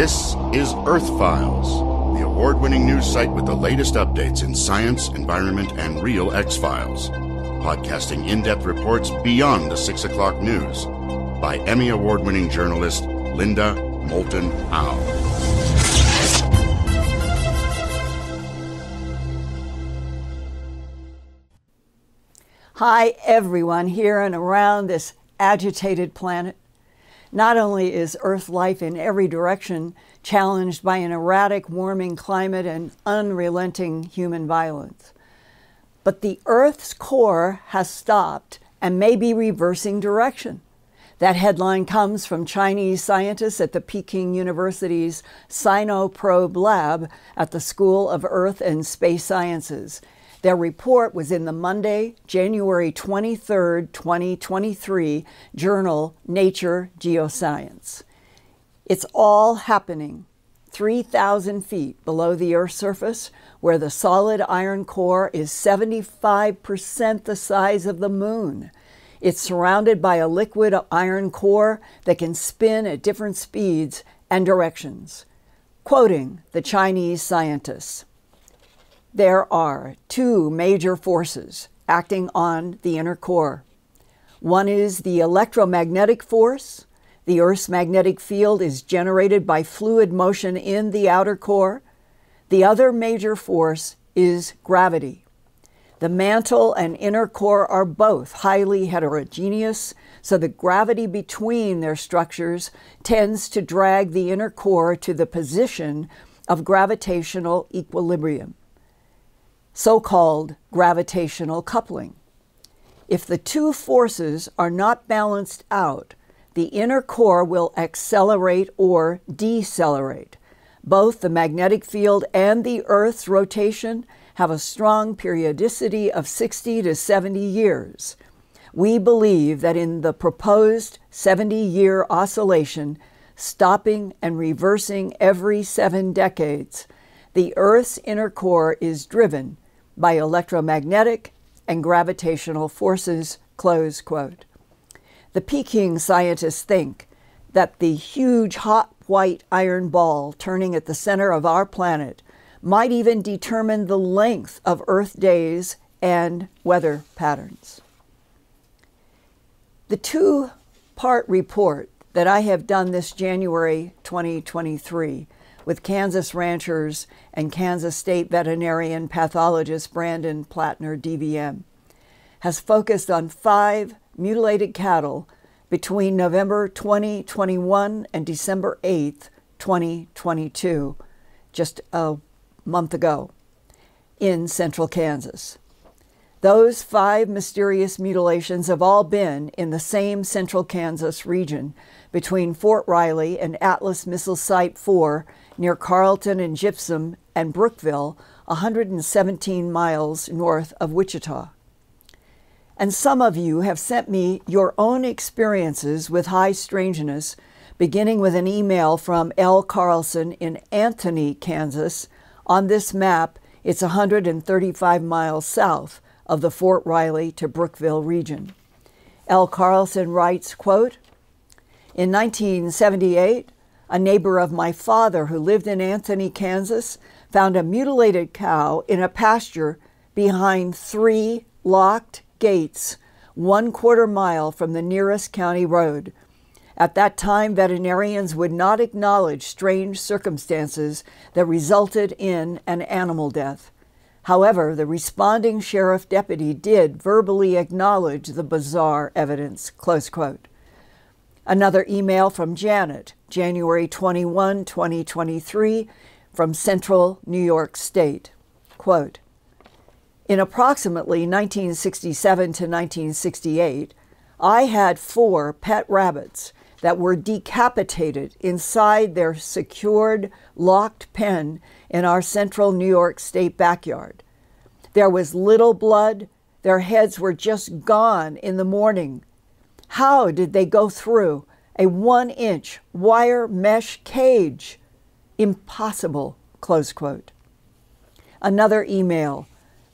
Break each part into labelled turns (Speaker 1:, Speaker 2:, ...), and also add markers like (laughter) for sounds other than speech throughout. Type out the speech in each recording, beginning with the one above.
Speaker 1: This is Earth Files, the award winning news site with the latest updates in science, environment, and real X Files. Podcasting in depth reports beyond the 6 o'clock news by Emmy Award winning journalist Linda Moulton Howe.
Speaker 2: Hi, everyone, here and around this agitated planet. Not only is Earth life in every direction challenged by an erratic warming climate and unrelenting human violence, but the Earth's core has stopped and may be reversing direction. That headline comes from Chinese scientists at the Peking University's Sinoprobe lab at the School of Earth and Space Sciences. Their report was in the Monday, January 23, 2023 journal Nature Geoscience. It's all happening 3,000 feet below the Earth's surface, where the solid iron core is 75% the size of the moon. It's surrounded by a liquid iron core that can spin at different speeds and directions. Quoting the Chinese scientists There are two major forces acting on the inner core. One is the electromagnetic force. The Earth's magnetic field is generated by fluid motion in the outer core. The other major force is gravity. The mantle and inner core are both highly heterogeneous, so the gravity between their structures tends to drag the inner core to the position of gravitational equilibrium, so called gravitational coupling. If the two forces are not balanced out, the inner core will accelerate or decelerate. Both the magnetic field and the Earth's rotation have a strong periodicity of 60 to 70 years. We believe that in the proposed 70 year oscillation, stopping and reversing every seven decades, the Earth's inner core is driven by electromagnetic and gravitational forces. Close quote. The Peking scientists think that the huge hot white iron ball turning at the center of our planet might even determine the length of Earth days and weather patterns. The two part report that I have done this January 2023 with Kansas ranchers and Kansas State veterinarian pathologist Brandon Plattner, DVM, has focused on five mutilated cattle between November 2021 and December 8, 2022, just a month ago in central Kansas. Those five mysterious mutilations have all been in the same central Kansas region between Fort Riley and Atlas Missile Site 4 near Carlton and Gypsum and Brookville, 117 miles north of Wichita. And some of you have sent me your own experiences with high strangeness, beginning with an email from L. Carlson in Anthony, Kansas. On this map, it's 135 miles south of the Fort Riley to Brookville region. L. Carlson writes, quote, In 1978, a neighbor of my father who lived in Anthony, Kansas, found a mutilated cow in a pasture behind three locked gates one quarter mile from the nearest county road. At that time, veterinarians would not acknowledge strange circumstances that resulted in an animal death. However, the responding sheriff deputy did verbally acknowledge the bizarre evidence. Close quote. Another email from Janet, January 21, 2023, from Central New York State. Quote, in approximately 1967 to 1968, I had four pet rabbits that were decapitated inside their secured, locked pen in our central New York State backyard. There was little blood. Their heads were just gone in the morning. How did they go through a one inch wire mesh cage? Impossible. Close quote. Another email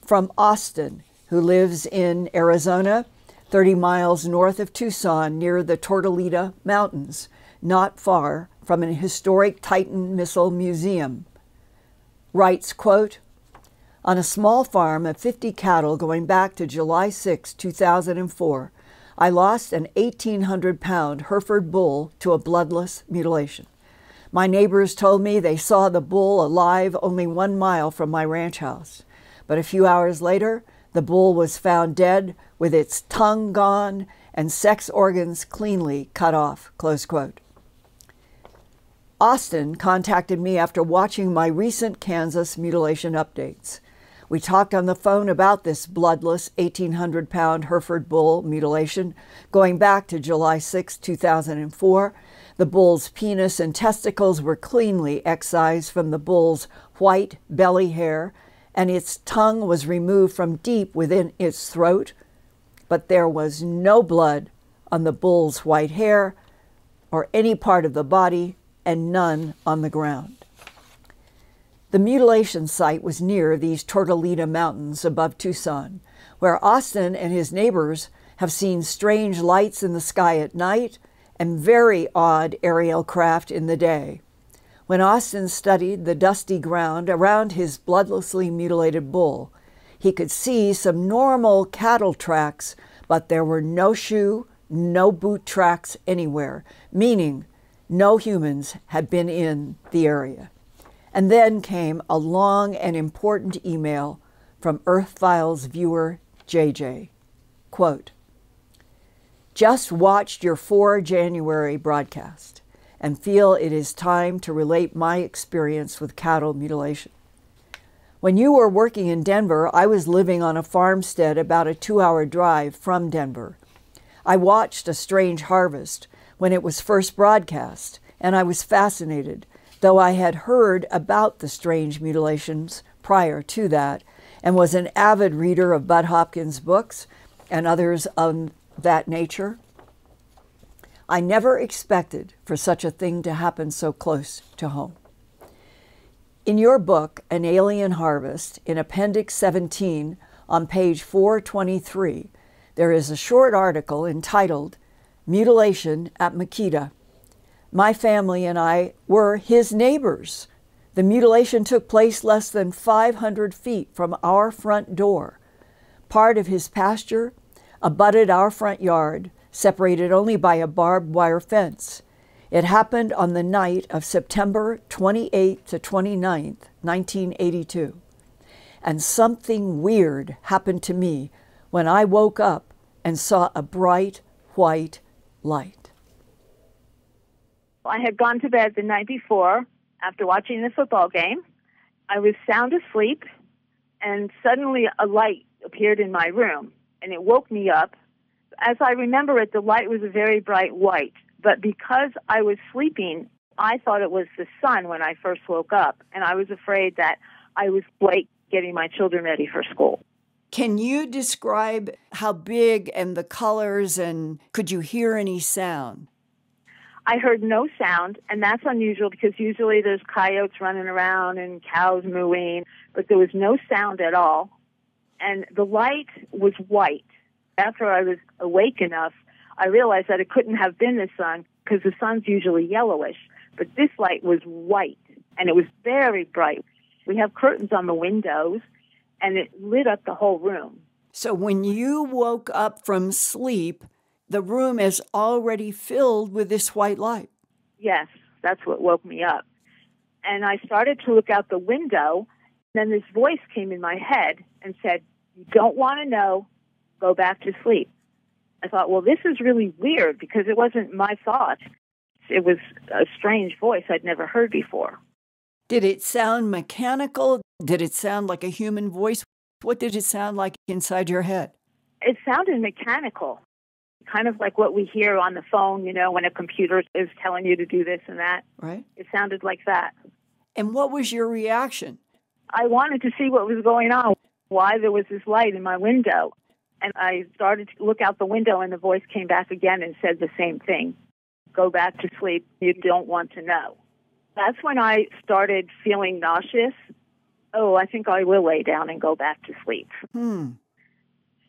Speaker 2: from Austin, who lives in Arizona, 30 miles north of Tucson near the Tortolita Mountains, not far from an historic Titan missile museum. Writes, quote, on a small farm of 50 cattle going back to July 6, 2004, I lost an 1,800 pound Hereford bull to a bloodless mutilation. My neighbors told me they saw the bull alive only one mile from my ranch house. But a few hours later, the bull was found dead with its tongue gone and sex organs cleanly cut off. Close quote. Austin contacted me after watching my recent Kansas mutilation updates. We talked on the phone about this bloodless 1,800 pound Hereford bull mutilation going back to July 6, 2004. The bull's penis and testicles were cleanly excised from the bull's white belly hair, and its tongue was removed from deep within its throat. But there was no blood on the bull's white hair or any part of the body, and none on the ground. The mutilation site was near these Tortolita Mountains above Tucson, where Austin and his neighbors have seen strange lights in the sky at night and very odd aerial craft in the day. When Austin studied the dusty ground around his bloodlessly mutilated bull, he could see some normal cattle tracks, but there were no shoe, no boot tracks anywhere, meaning no humans had been in the area. And then came a long and important email from Earth Files viewer JJ. Quote, just watched your 4 January broadcast and feel it is time to relate my experience with cattle mutilation. When you were working in Denver, I was living on a farmstead about a two hour drive from Denver. I watched A Strange Harvest when it was first broadcast, and I was fascinated though I had heard about the strange mutilations prior to that and was an avid reader of Budd Hopkins' books and others of that nature. I never expected for such a thing to happen so close to home. In your book, An Alien Harvest, in Appendix 17 on page 423, there is a short article entitled Mutilation at Mikita my family and I were his neighbors. The mutilation took place less than 500 feet from our front door. Part of his pasture abutted our front yard, separated only by a barbed wire fence. It happened on the night of September 28 to 29, 1982. And something weird happened to me when I woke up and saw a bright white light.
Speaker 3: I had gone to bed the night before after watching the football game. I was sound asleep, and suddenly a light appeared in my room, and it woke me up. As I remember it, the light was a very bright white, but because I was sleeping, I thought it was the sun when I first woke up, and I was afraid that I was late getting my children ready for school.
Speaker 2: Can you describe how big and the colors, and could you hear any sound?
Speaker 3: I heard no sound, and that's unusual because usually there's coyotes running around and cows mooing, but there was no sound at all. And the light was white. After I was awake enough, I realized that it couldn't have been the sun because the sun's usually yellowish, but this light was white and it was very bright. We have curtains on the windows and it lit up the whole room.
Speaker 2: So when you woke up from sleep, the room is already filled with this white light.
Speaker 3: Yes, that's what woke me up. And I started to look out the window. Then this voice came in my head and said, You don't want to know, go back to sleep. I thought, well, this is really weird because it wasn't my thought. It was a strange voice I'd never heard before.
Speaker 2: Did it sound mechanical? Did it sound like a human voice? What did it sound like inside your head?
Speaker 3: It sounded mechanical kind of like what we hear on the phone, you know, when a computer is telling you to do this and that.
Speaker 2: Right.
Speaker 3: It sounded like that.
Speaker 2: And what was your reaction?
Speaker 3: I wanted to see what was going on, why there was this light in my window. And I started to look out the window, and the voice came back again and said the same thing go back to sleep. You don't want to know. That's when I started feeling nauseous. Oh, I think I will lay down and go back to sleep.
Speaker 2: Hmm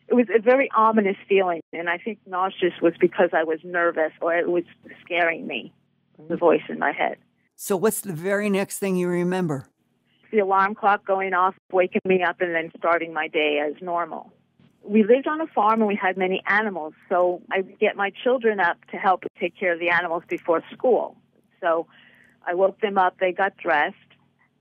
Speaker 3: it was a very ominous feeling, and I think nauseous was because I was nervous or it was scaring me. the mm-hmm. voice in my head.
Speaker 2: So, what's the very next thing you remember?
Speaker 3: The alarm clock going off, waking me up, and then starting my day as normal. We lived on a farm and we had many animals, so I would get my children up to help take care of the animals before school. So I woke them up, they got dressed,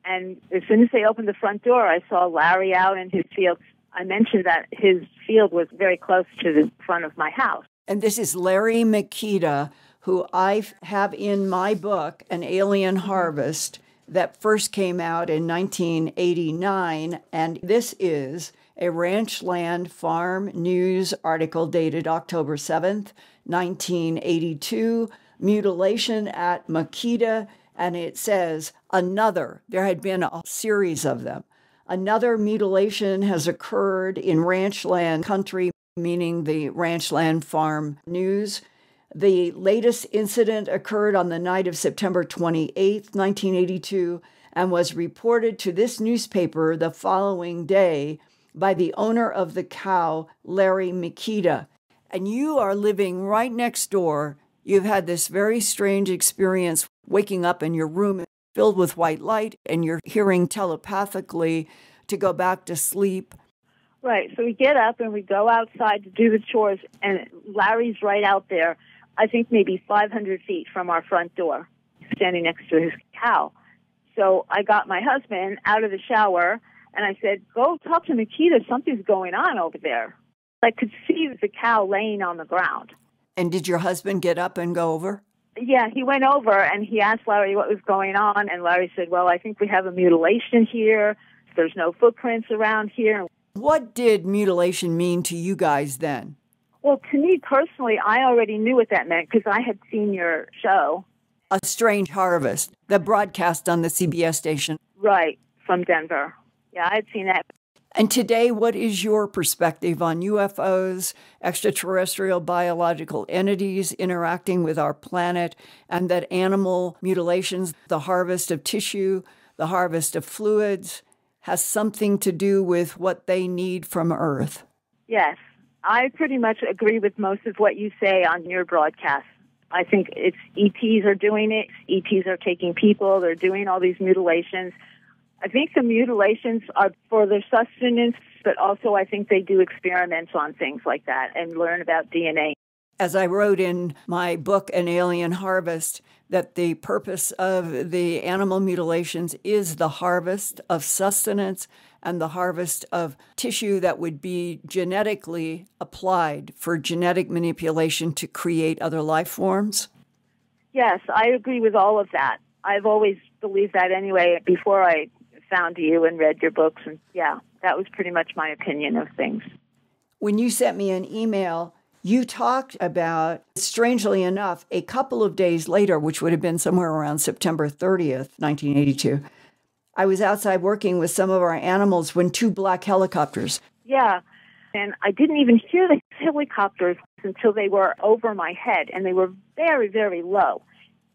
Speaker 3: and as soon as they opened the front door, I saw Larry out in his field. I mentioned that his field was very close to the front of my house.
Speaker 2: And this is Larry Mikita, who I have in my book, An Alien Harvest, that first came out in 1989. And this is a Ranchland Farm News article dated October 7th, 1982, mutilation at Mikita. And it says, another, there had been a series of them. Another mutilation has occurred in ranchland country, meaning the ranchland farm news. The latest incident occurred on the night of September 28, 1982, and was reported to this newspaper the following day by the owner of the cow, Larry Mikita. And you are living right next door. You've had this very strange experience waking up in your room filled with white light and you're hearing telepathically to go back to sleep.
Speaker 3: Right. So we get up and we go outside to do the chores, and Larry's right out there, I think maybe 500 feet from our front door, standing next to his cow. So I got my husband out of the shower and I said, Go talk to Mikita. Something's going on over there. I could see the cow laying on the ground.
Speaker 2: And did your husband get up and go over?
Speaker 3: Yeah, he went over and he asked Larry what was going on. And Larry said, Well, I think we have a mutilation here. There's no footprints around here.
Speaker 2: What did mutilation mean to you guys then?
Speaker 3: Well, to me personally, I already knew what that meant because I had seen your show.
Speaker 2: A Strange Harvest, the broadcast on the CBS station.
Speaker 3: Right, from Denver. Yeah, I'd seen that.
Speaker 2: And today, what is your perspective on UFOs, extraterrestrial biological entities interacting with our planet, and that animal mutilations, the harvest of tissue, the harvest of fluids, has something to do with what they need from Earth?
Speaker 3: Yes, I pretty much agree with most of what you say on your broadcast. I think it's ETs are doing it. ETs are taking people. They're doing all these mutilations. I think the mutilations are for their sustenance, but also I think they do experiments on things like that and learn about DNA.
Speaker 2: As I wrote in my book, An Alien Harvest, that the purpose of the animal mutilations is the harvest of sustenance and the harvest of tissue that would be genetically applied for genetic manipulation to create other life forms?
Speaker 3: Yes, I agree with all of that. I've always believed that anyway before I found you and read your books. And yeah, that was pretty much my opinion of things.
Speaker 2: When you sent me an email, you talked about, strangely enough, a couple of days later, which would have been somewhere around September 30th, 1982. I was outside working with some of our animals when two black helicopters.
Speaker 3: Yeah. And I didn't even hear the helicopters until they were over my head, and they were very, very low.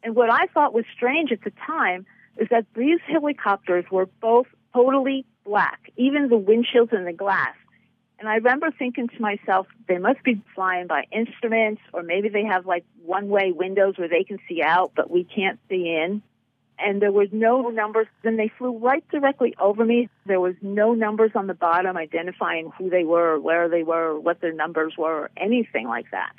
Speaker 3: And what I thought was strange at the time is that these helicopters were both totally black, even the windshields and the glass. And I remember thinking to myself, they must be flying by instruments, or maybe they have like one way windows where they can see out, but we can't see in. And there was no numbers. Then they flew right directly over me. There was no numbers on the bottom identifying who they were, where they were, what their numbers were, anything like that.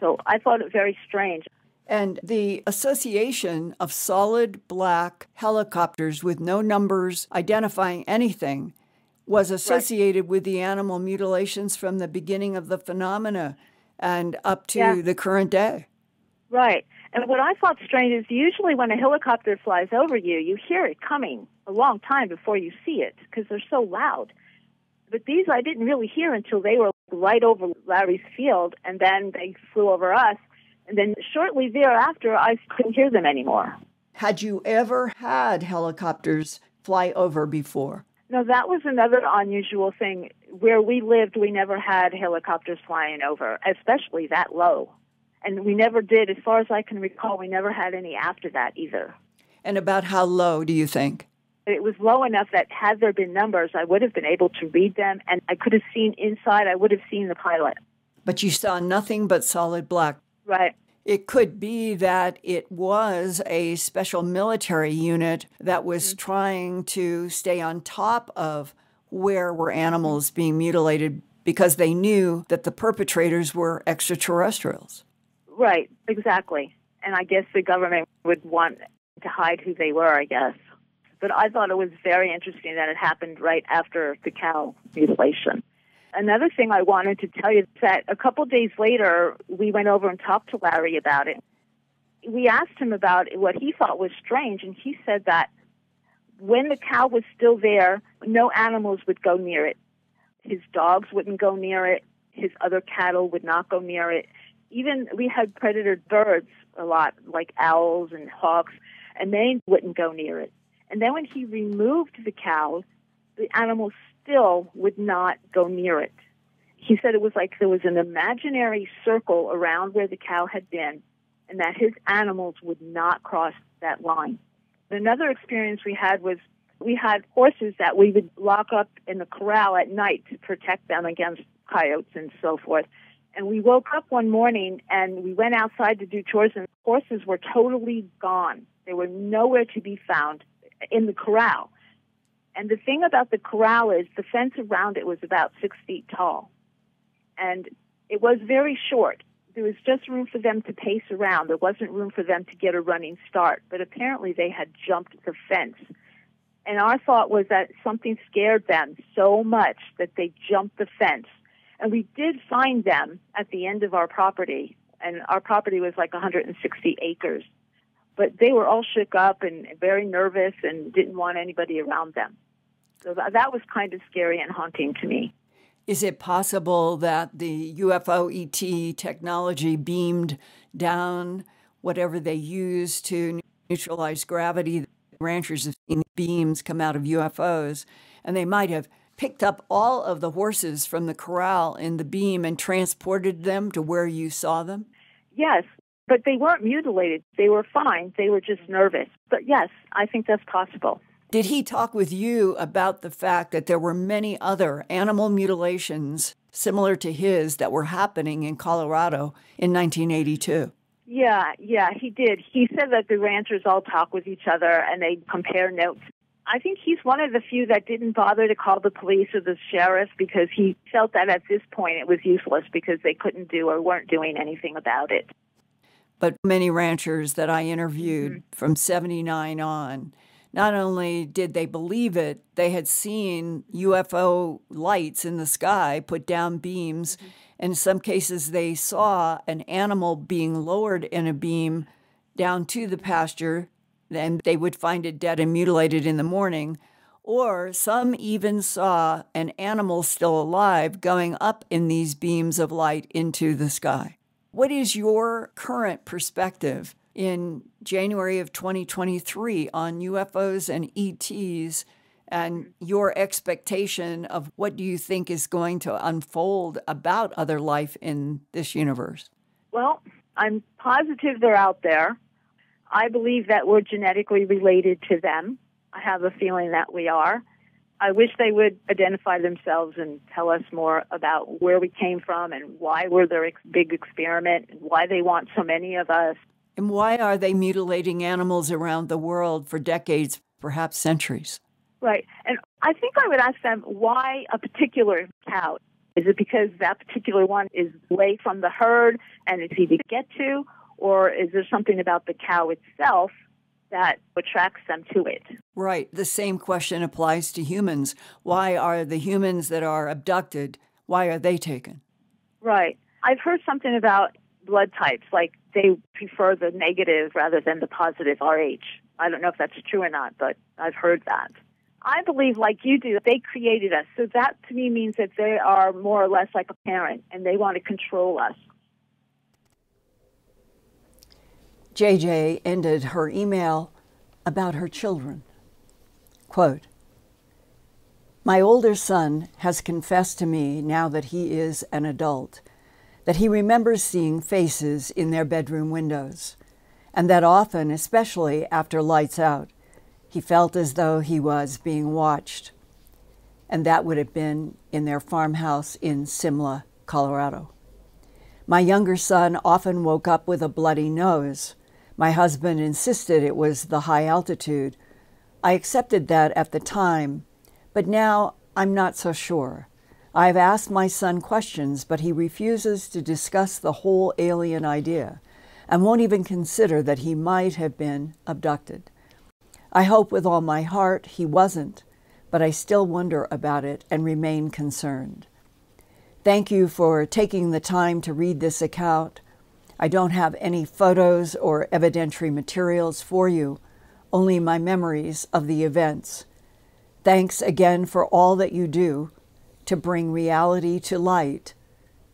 Speaker 3: So I thought it very strange.
Speaker 2: And the association of solid black helicopters with no numbers identifying anything was associated right. with the animal mutilations from the beginning of the phenomena and up to yeah. the current day.
Speaker 3: Right. And what I thought strange is usually when a helicopter flies over you, you hear it coming a long time before you see it because they're so loud. But these I didn't really hear until they were right over Larry's field, and then they flew over us. And then shortly thereafter, I couldn't hear them anymore.
Speaker 2: Had you ever had helicopters fly over before?
Speaker 3: No, that was another unusual thing. Where we lived, we never had helicopters flying over, especially that low. And we never did, as far as I can recall, we never had any after that either.
Speaker 2: And about how low do you think?
Speaker 3: It was low enough that had there been numbers, I would have been able to read them and I could have seen inside, I would have seen the pilot.
Speaker 2: But you saw nothing but solid black.
Speaker 3: Right.
Speaker 2: It could be that it was a special military unit that was mm-hmm. trying to stay on top of where were animals being mutilated because they knew that the perpetrators were extraterrestrials.
Speaker 3: Right, exactly. And I guess the government would want to hide who they were, I guess. But I thought it was very interesting that it happened right after the cow mutilation. Another thing I wanted to tell you is that a couple days later, we went over and talked to Larry about it. We asked him about what he thought was strange, and he said that when the cow was still there, no animals would go near it. His dogs wouldn't go near it. His other cattle would not go near it. Even we had predator birds a lot, like owls and hawks, and they wouldn't go near it. And then when he removed the cow, the animals still would not go near it. He said it was like there was an imaginary circle around where the cow had been, and that his animals would not cross that line. Another experience we had was we had horses that we would lock up in the corral at night to protect them against coyotes and so forth. And we woke up one morning and we went outside to do chores, and horses were totally gone. They were nowhere to be found in the corral. And the thing about the corral is the fence around it was about six feet tall. And it was very short. There was just room for them to pace around. There wasn't room for them to get a running start. But apparently they had jumped the fence. And our thought was that something scared them so much that they jumped the fence. And we did find them at the end of our property. And our property was like 160 acres but they were all shook up and very nervous and didn't want anybody around them. So that was kind of scary and haunting to me.
Speaker 2: Is it possible that the UFO ET technology beamed down whatever they used to neutralize gravity? Ranchers have seen beams come out of UFOs, and they might have picked up all of the horses from the corral in the beam and transported them to where you saw them?
Speaker 3: Yes, but they weren't mutilated. They were fine. They were just nervous. But yes, I think that's possible.
Speaker 2: Did he talk with you about the fact that there were many other animal mutilations similar to his that were happening in Colorado in 1982?
Speaker 3: Yeah, yeah, he did. He said that the ranchers all talk with each other and they compare notes. I think he's one of the few that didn't bother to call the police or the sheriff because he felt that at this point it was useless because they couldn't do or weren't doing anything about it.
Speaker 2: But many ranchers that I interviewed mm-hmm. from 79 on, not only did they believe it, they had seen UFO lights in the sky put down beams. Mm-hmm. In some cases, they saw an animal being lowered in a beam down to the pasture, and they would find it dead and mutilated in the morning. Or some even saw an animal still alive going up in these beams of light into the sky. What is your current perspective in January of 2023 on UFOs and ETs and your expectation of what do you think is going to unfold about other life in this universe?
Speaker 3: Well, I'm positive they're out there. I believe that we're genetically related to them. I have a feeling that we are. I wish they would identify themselves and tell us more about where we came from and why we're their ex- big experiment and why they want so many of us.
Speaker 2: And why are they mutilating animals around the world for decades, perhaps centuries?
Speaker 3: Right. And I think I would ask them why a particular cow. Is it because that particular one is away from the herd and it's easy to get to? Or is there something about the cow itself that attracts them to it.
Speaker 2: Right. The same question applies to humans. Why are the humans that are abducted, why are they taken?
Speaker 3: Right. I've heard something about blood types, like they prefer the negative rather than the positive RH. I don't know if that's true or not, but I've heard that. I believe, like you do, they created us. So that to me means that they are more or less like a parent and they want to control us.
Speaker 2: JJ ended her email about her children. Quote, My older son has confessed to me now that he is an adult that he remembers seeing faces in their bedroom windows, and that often, especially after lights out, he felt as though he was being watched. And that would have been in their farmhouse in Simla, Colorado. My younger son often woke up with a bloody nose. My husband insisted it was the high altitude. I accepted that at the time, but now I'm not so sure. I've asked my son questions, but he refuses to discuss the whole alien idea and won't even consider that he might have been abducted. I hope with all my heart he wasn't, but I still wonder about it and remain concerned. Thank you for taking the time to read this account. I don't have any photos or evidentiary materials for you, only my memories of the events. Thanks again for all that you do to bring reality to light.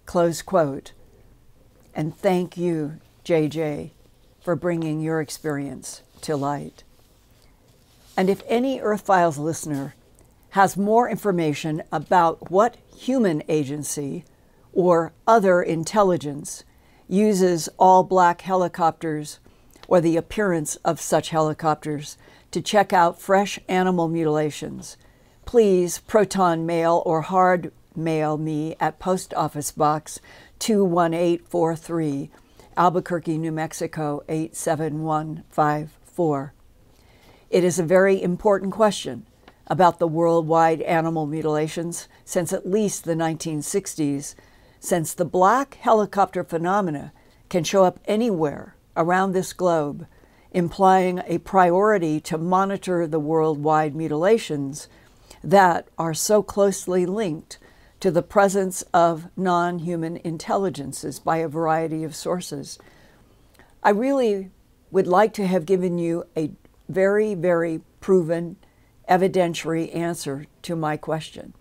Speaker 2: Close quote. And thank you, JJ, for bringing your experience to light. And if any Earth Files listener has more information about what human agency or other intelligence uses all black helicopters or the appearance of such helicopters to check out fresh animal mutilations, please proton mail or hard mail me at Post Office Box 21843, Albuquerque, New Mexico 87154. It is a very important question about the worldwide animal mutilations since at least the 1960s, since the black helicopter phenomena can show up anywhere around this globe, implying a priority to monitor the worldwide mutilations that are so closely linked to the presence of non human intelligences by a variety of sources. I really would like to have given you a very, very proven evidentiary answer to my question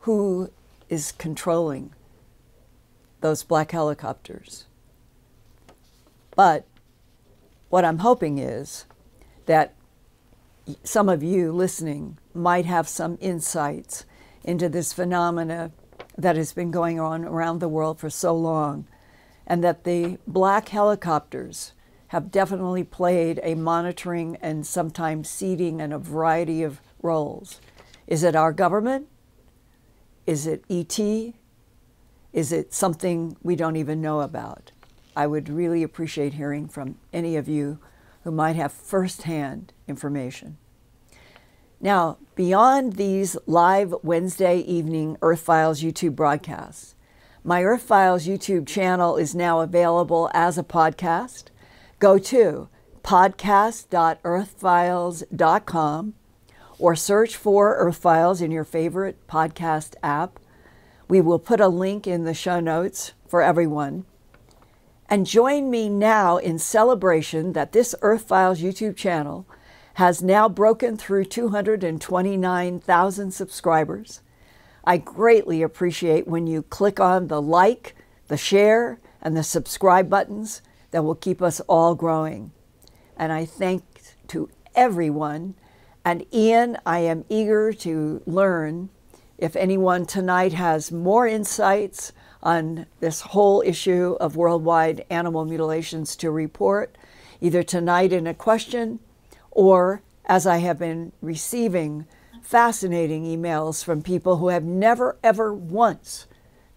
Speaker 2: Who is controlling those black helicopters? But what I'm hoping is that some of you listening might have some insights into this phenomena that has been going on around the world for so long, and that the black helicopters have definitely played a monitoring and sometimes seeding and a variety of roles. Is it our government? Is it ET? Is it something we don't even know about? I would really appreciate hearing from any of you who might have firsthand information. Now, beyond these live Wednesday evening Earth Files YouTube broadcasts, my Earth Files YouTube channel is now available as a podcast go to podcast.earthfiles.com or search for Earth Files in your favorite podcast app. We will put a link in the show notes for everyone. And join me now in celebration that this Earth Files YouTube channel has now broken through 229,000 subscribers. I greatly appreciate when you click on the like, the share, and the subscribe buttons that will keep us all growing. And I thank to everyone. And Ian, I am eager to learn if anyone tonight has more insights on this whole issue of worldwide animal mutilations to report, either tonight in a question or as I have been receiving fascinating emails from people who have never, ever once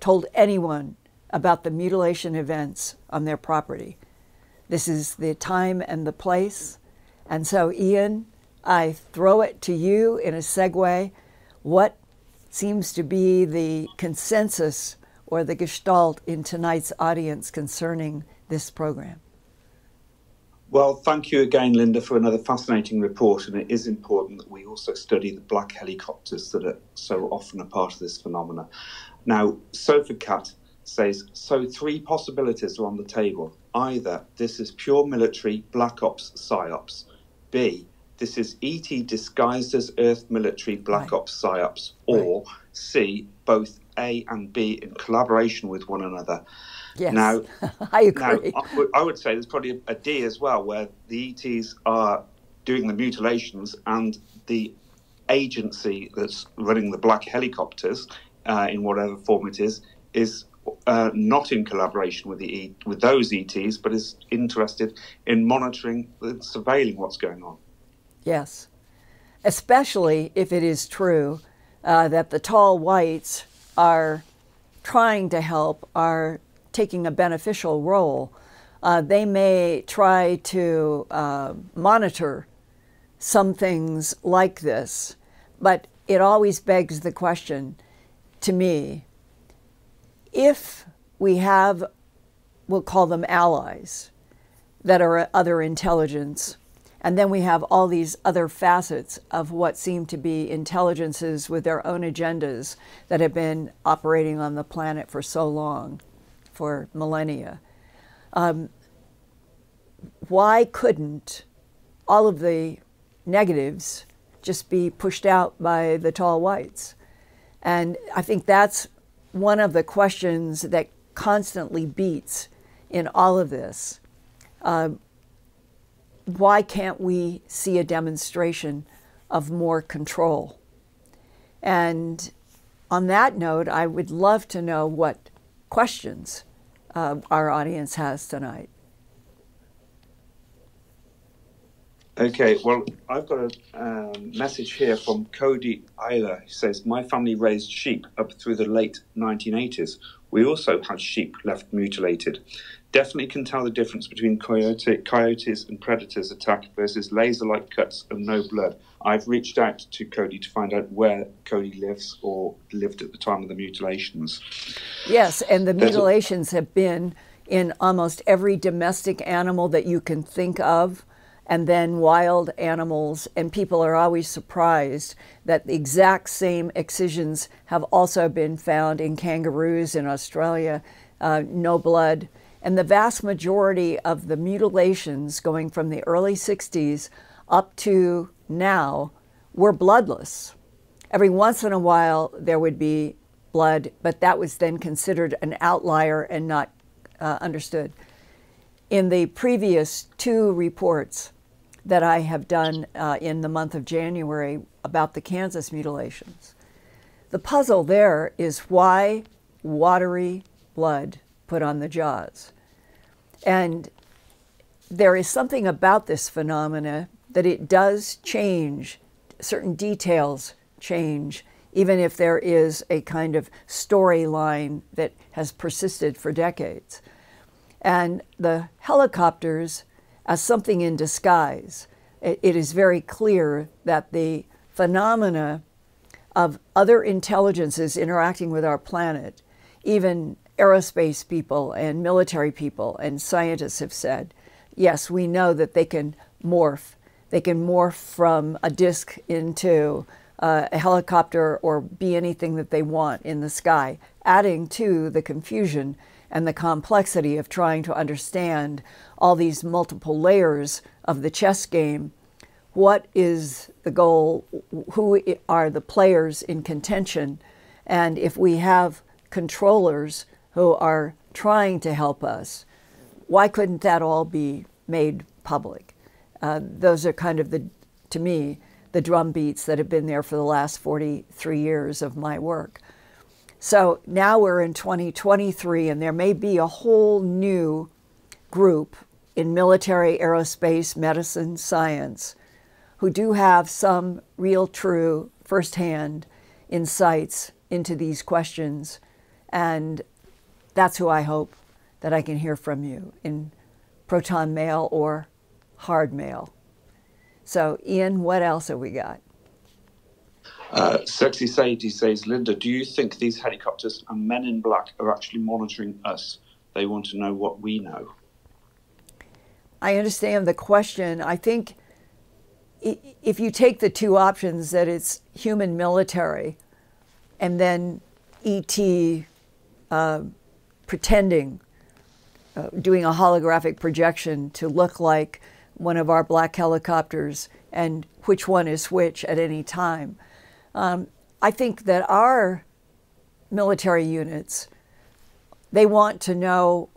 Speaker 2: told anyone about the mutilation events on their property. This is the time and the place. And so, Ian, I throw it to you in a segue. What seems to be the consensus or the gestalt in tonight's audience concerning this program?
Speaker 4: Well, thank you again, Linda, for another fascinating report. And it is important that we also study the black helicopters that are so often a part of this phenomena. Now, Sophie Cat says so three possibilities are on the table. Either this is pure military black ops psyops, B, this is ET disguised as Earth military black right. ops psyops, or right. C, both A and B in collaboration with one another.
Speaker 2: Yes, now, (laughs) I agree.
Speaker 4: Now, I, would, I would say there's probably a, a D as well, where the ETs are doing the mutilations and the agency that's running the black helicopters, uh, in whatever form it is, is uh, not in collaboration with the e- with those ETs, but is interested in monitoring and surveilling what's going on.
Speaker 2: Yes, especially if it is true uh, that the tall whites are trying to help, are taking a beneficial role. Uh, they may try to uh, monitor some things like this, but it always begs the question to me if we have, we'll call them allies, that are other intelligence, and then we have all these other facets of what seem to be intelligences with their own agendas that have been operating on the planet for so long, for millennia. Um, why couldn't all of the negatives just be pushed out by the tall whites? And I think that's one of the questions that constantly beats in all of this. Uh, why can't we see a demonstration of more control? And on that note, I would love to know what questions uh, our audience has tonight.
Speaker 4: Okay, well, I've got a um, message here from Cody Eiler. He says, My family raised sheep up through the late 1980s. We also had sheep left mutilated. Definitely can tell the difference between coyote, coyotes and predators attack versus laser like cuts and no blood. I've reached out to Cody to find out where Cody lives or lived at the time of the mutilations.
Speaker 2: Yes, and the There's mutilations a- have been in almost every domestic animal that you can think of and then wild animals, and people are always surprised that the exact same excisions have also been found in kangaroos in Australia, uh, no blood. And the vast majority of the mutilations going from the early 60s up to now were bloodless. Every once in a while, there would be blood, but that was then considered an outlier and not uh, understood. In the previous two reports, that I have done uh, in the month of January about the Kansas mutilations. The puzzle there is why watery blood put on the jaws. And there is something about this phenomena that it does change, certain details change, even if there is a kind of storyline that has persisted for decades. And the helicopters as something in disguise. It, is very clear that the phenomena of other intelligences interacting with our planet, even aerospace people and military people and scientists have said, yes, we know that they can morph. They can morph from a disk into uh, a helicopter or be anything that they want in the sky, adding to the confusion and the complexity of trying to understand all these multiple layers of the chess game. What is the goal? Who are the players in contention? And if we have controllers who are trying to help us, why couldn't that all be made public? Uh, those are kind of the, to me, the drum beats that have been there for the last 43 years of my work. So now we're in 2023, and there may be a whole new group in military, aerospace, medicine, science who do have some real, true, firsthand insights into these questions. And that's who I hope that I can hear from you in proton mail or hard mail. So, Ian, what else have we got?
Speaker 4: Uh, Sexy Sadie says, Linda, do you think these helicopters and men in black are actually monitoring us? They want to know what we know.
Speaker 2: I understand the question. I think if you take the two options that it's human military and then ET uh, pretending, uh, doing a holographic projection to look like one of our black helicopters and which one is which at any time. Um, I think that our military units, they want to know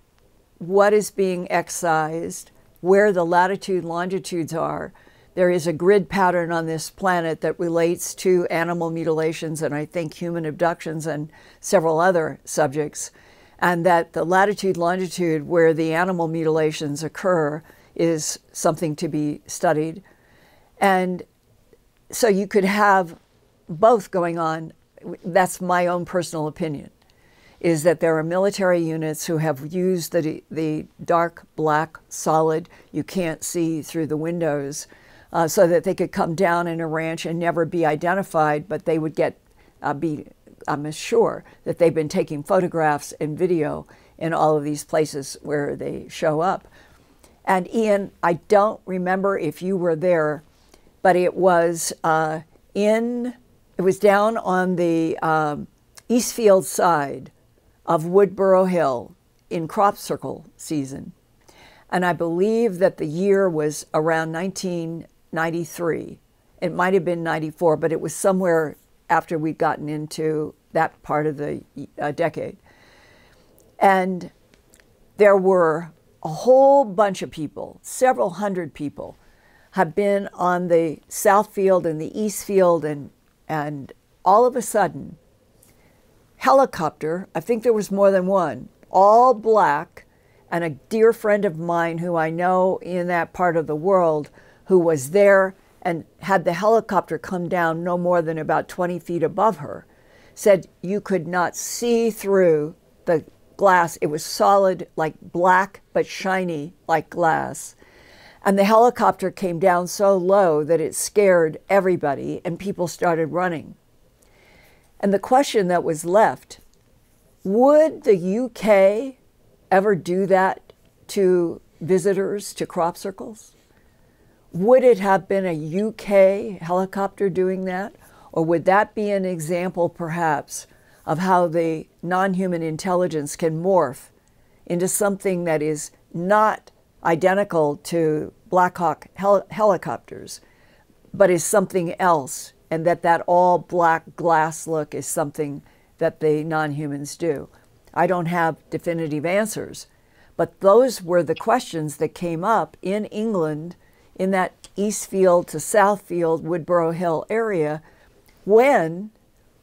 Speaker 2: what is being excised, where the latitude longitudes are. There is a grid pattern on this planet that relates to animal mutilations and I think human abductions and several other subjects. And that the latitude longitude where the animal mutilations occur is something to be studied. And so you could have both going on. That's my own personal opinion. is that there are military units who have used the, the dark black solid you can't see through the windows uh, so that they could come down in a ranch and never be identified, but they would get uh, be I'm sure that they've been taking photographs and video in all of these places where they show up. And Ian, I don't remember if you were there, but it was uh, in it was down on the um, Eastfield side of Woodborough Hill in crop circle season. And I believe that the year was around 1993. It might have been 94, but it was somewhere after we'd gotten into that part of the uh, decade. And there were a whole bunch of people, several hundred people, have been on the South Field and the East Field, and, and all of a sudden, helicopter, I think there was more than one, all black, and a dear friend of mine who I know in that part of the world who was there and had the helicopter come down no more than about 20 feet above her said you could not see through the glass. It was solid, like black, but shiny like glass. And the helicopter came down so low that it scared everybody, and people started running. And the question that was left would the UK ever do that to visitors to crop circles? Would it have been a UK helicopter doing that? Or would that be an example, perhaps, of how the non human intelligence can morph into something that is not identical to Black Hawk hel- helicopters, but is something else, and that that all black glass look is something that the non humans do. I don't have definitive answers, but those were the questions that came up in England in that Eastfield to Southfield, Woodborough Hill area when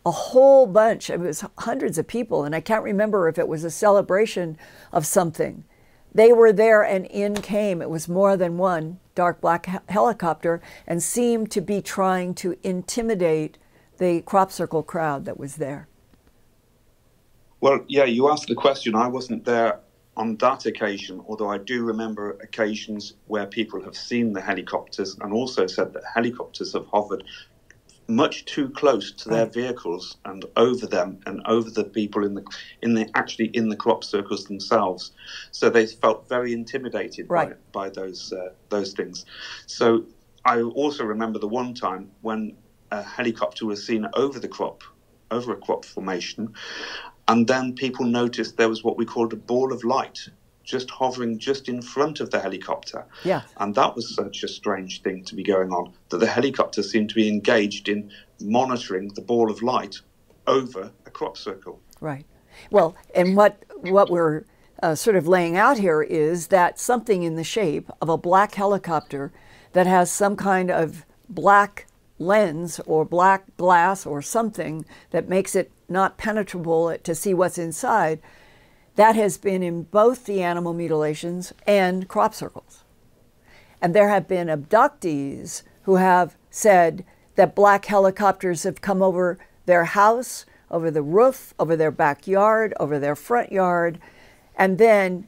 Speaker 2: a whole bunch, it was hundreds of people, and I can't remember if it was a celebration of something. They were there and in came, it was more than one dark black helicopter, and seemed to be trying to intimidate the crop circle crowd that was there.
Speaker 4: Well, yeah, you asked the question. I wasn't there on that occasion, although I do remember occasions where people have seen the helicopters and also said that helicopters have hovered much too close to their vehicles and over them and over the people in the in the actually in the crop circles themselves. So they felt very intimidated right. by, by those uh, those things. So I also remember the one time when a helicopter was seen over the crop over a crop formation and then people noticed there was what we called a ball of light just hovering just in front of the helicopter.
Speaker 2: Yeah.
Speaker 4: And that was such a strange thing to be going on that the helicopter seemed to be engaged in monitoring the ball of light over a crop circle.
Speaker 2: Right. Well, and what what we're uh, sort of laying out here is that something in the shape of a black helicopter that has some kind of black lens or black glass or something that makes it not penetrable to see what's inside, that has been in both the animal mutilations and crop circles. And there have been abductees who have said that black helicopters have come over their house, over the roof, over their backyard, over their front yard, and then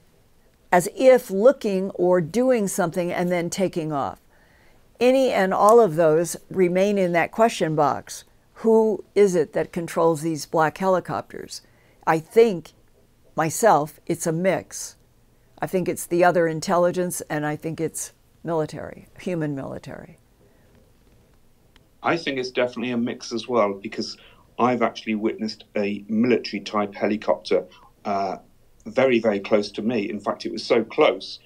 Speaker 2: as if looking or doing something and then taking off. Any and all of those remain in that question box. Who is it that controls these black helicopters? I think, myself, it's a mix. I think it's the other intelligence, and I think it's military, human military.
Speaker 4: I think it's definitely a mix as well because I've actually witnessed a military type helicopter uh, very, very close to me. In fact, it was so close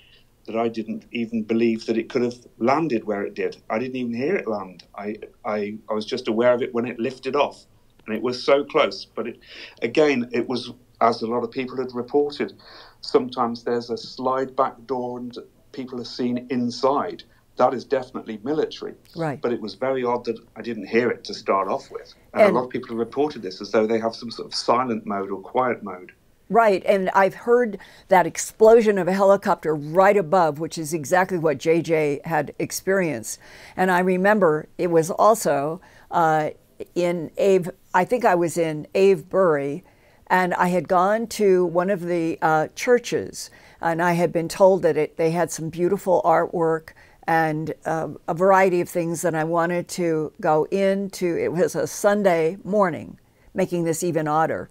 Speaker 4: that I didn't even believe that it could have landed where it did. I didn't even hear it land. I, I, I was just aware of it when it lifted off, and it was so close. But it, again, it was as a lot of people had reported. Sometimes there's a slide back door, and people are seen inside. That is definitely military.
Speaker 2: Right.
Speaker 4: But it was very odd that I didn't hear it to start off with. And, and a lot of people have reported this as though they have some sort of silent mode or quiet mode.
Speaker 2: Right, and I've heard that explosion of a helicopter right above, which is exactly what JJ had experienced. And I remember it was also uh, in Ave, I think I was in Avebury, And I had gone to one of the uh, churches, and I had been told that it, they had some beautiful artwork and uh, a variety of things that I wanted to go into. It was a Sunday morning, making this even odder.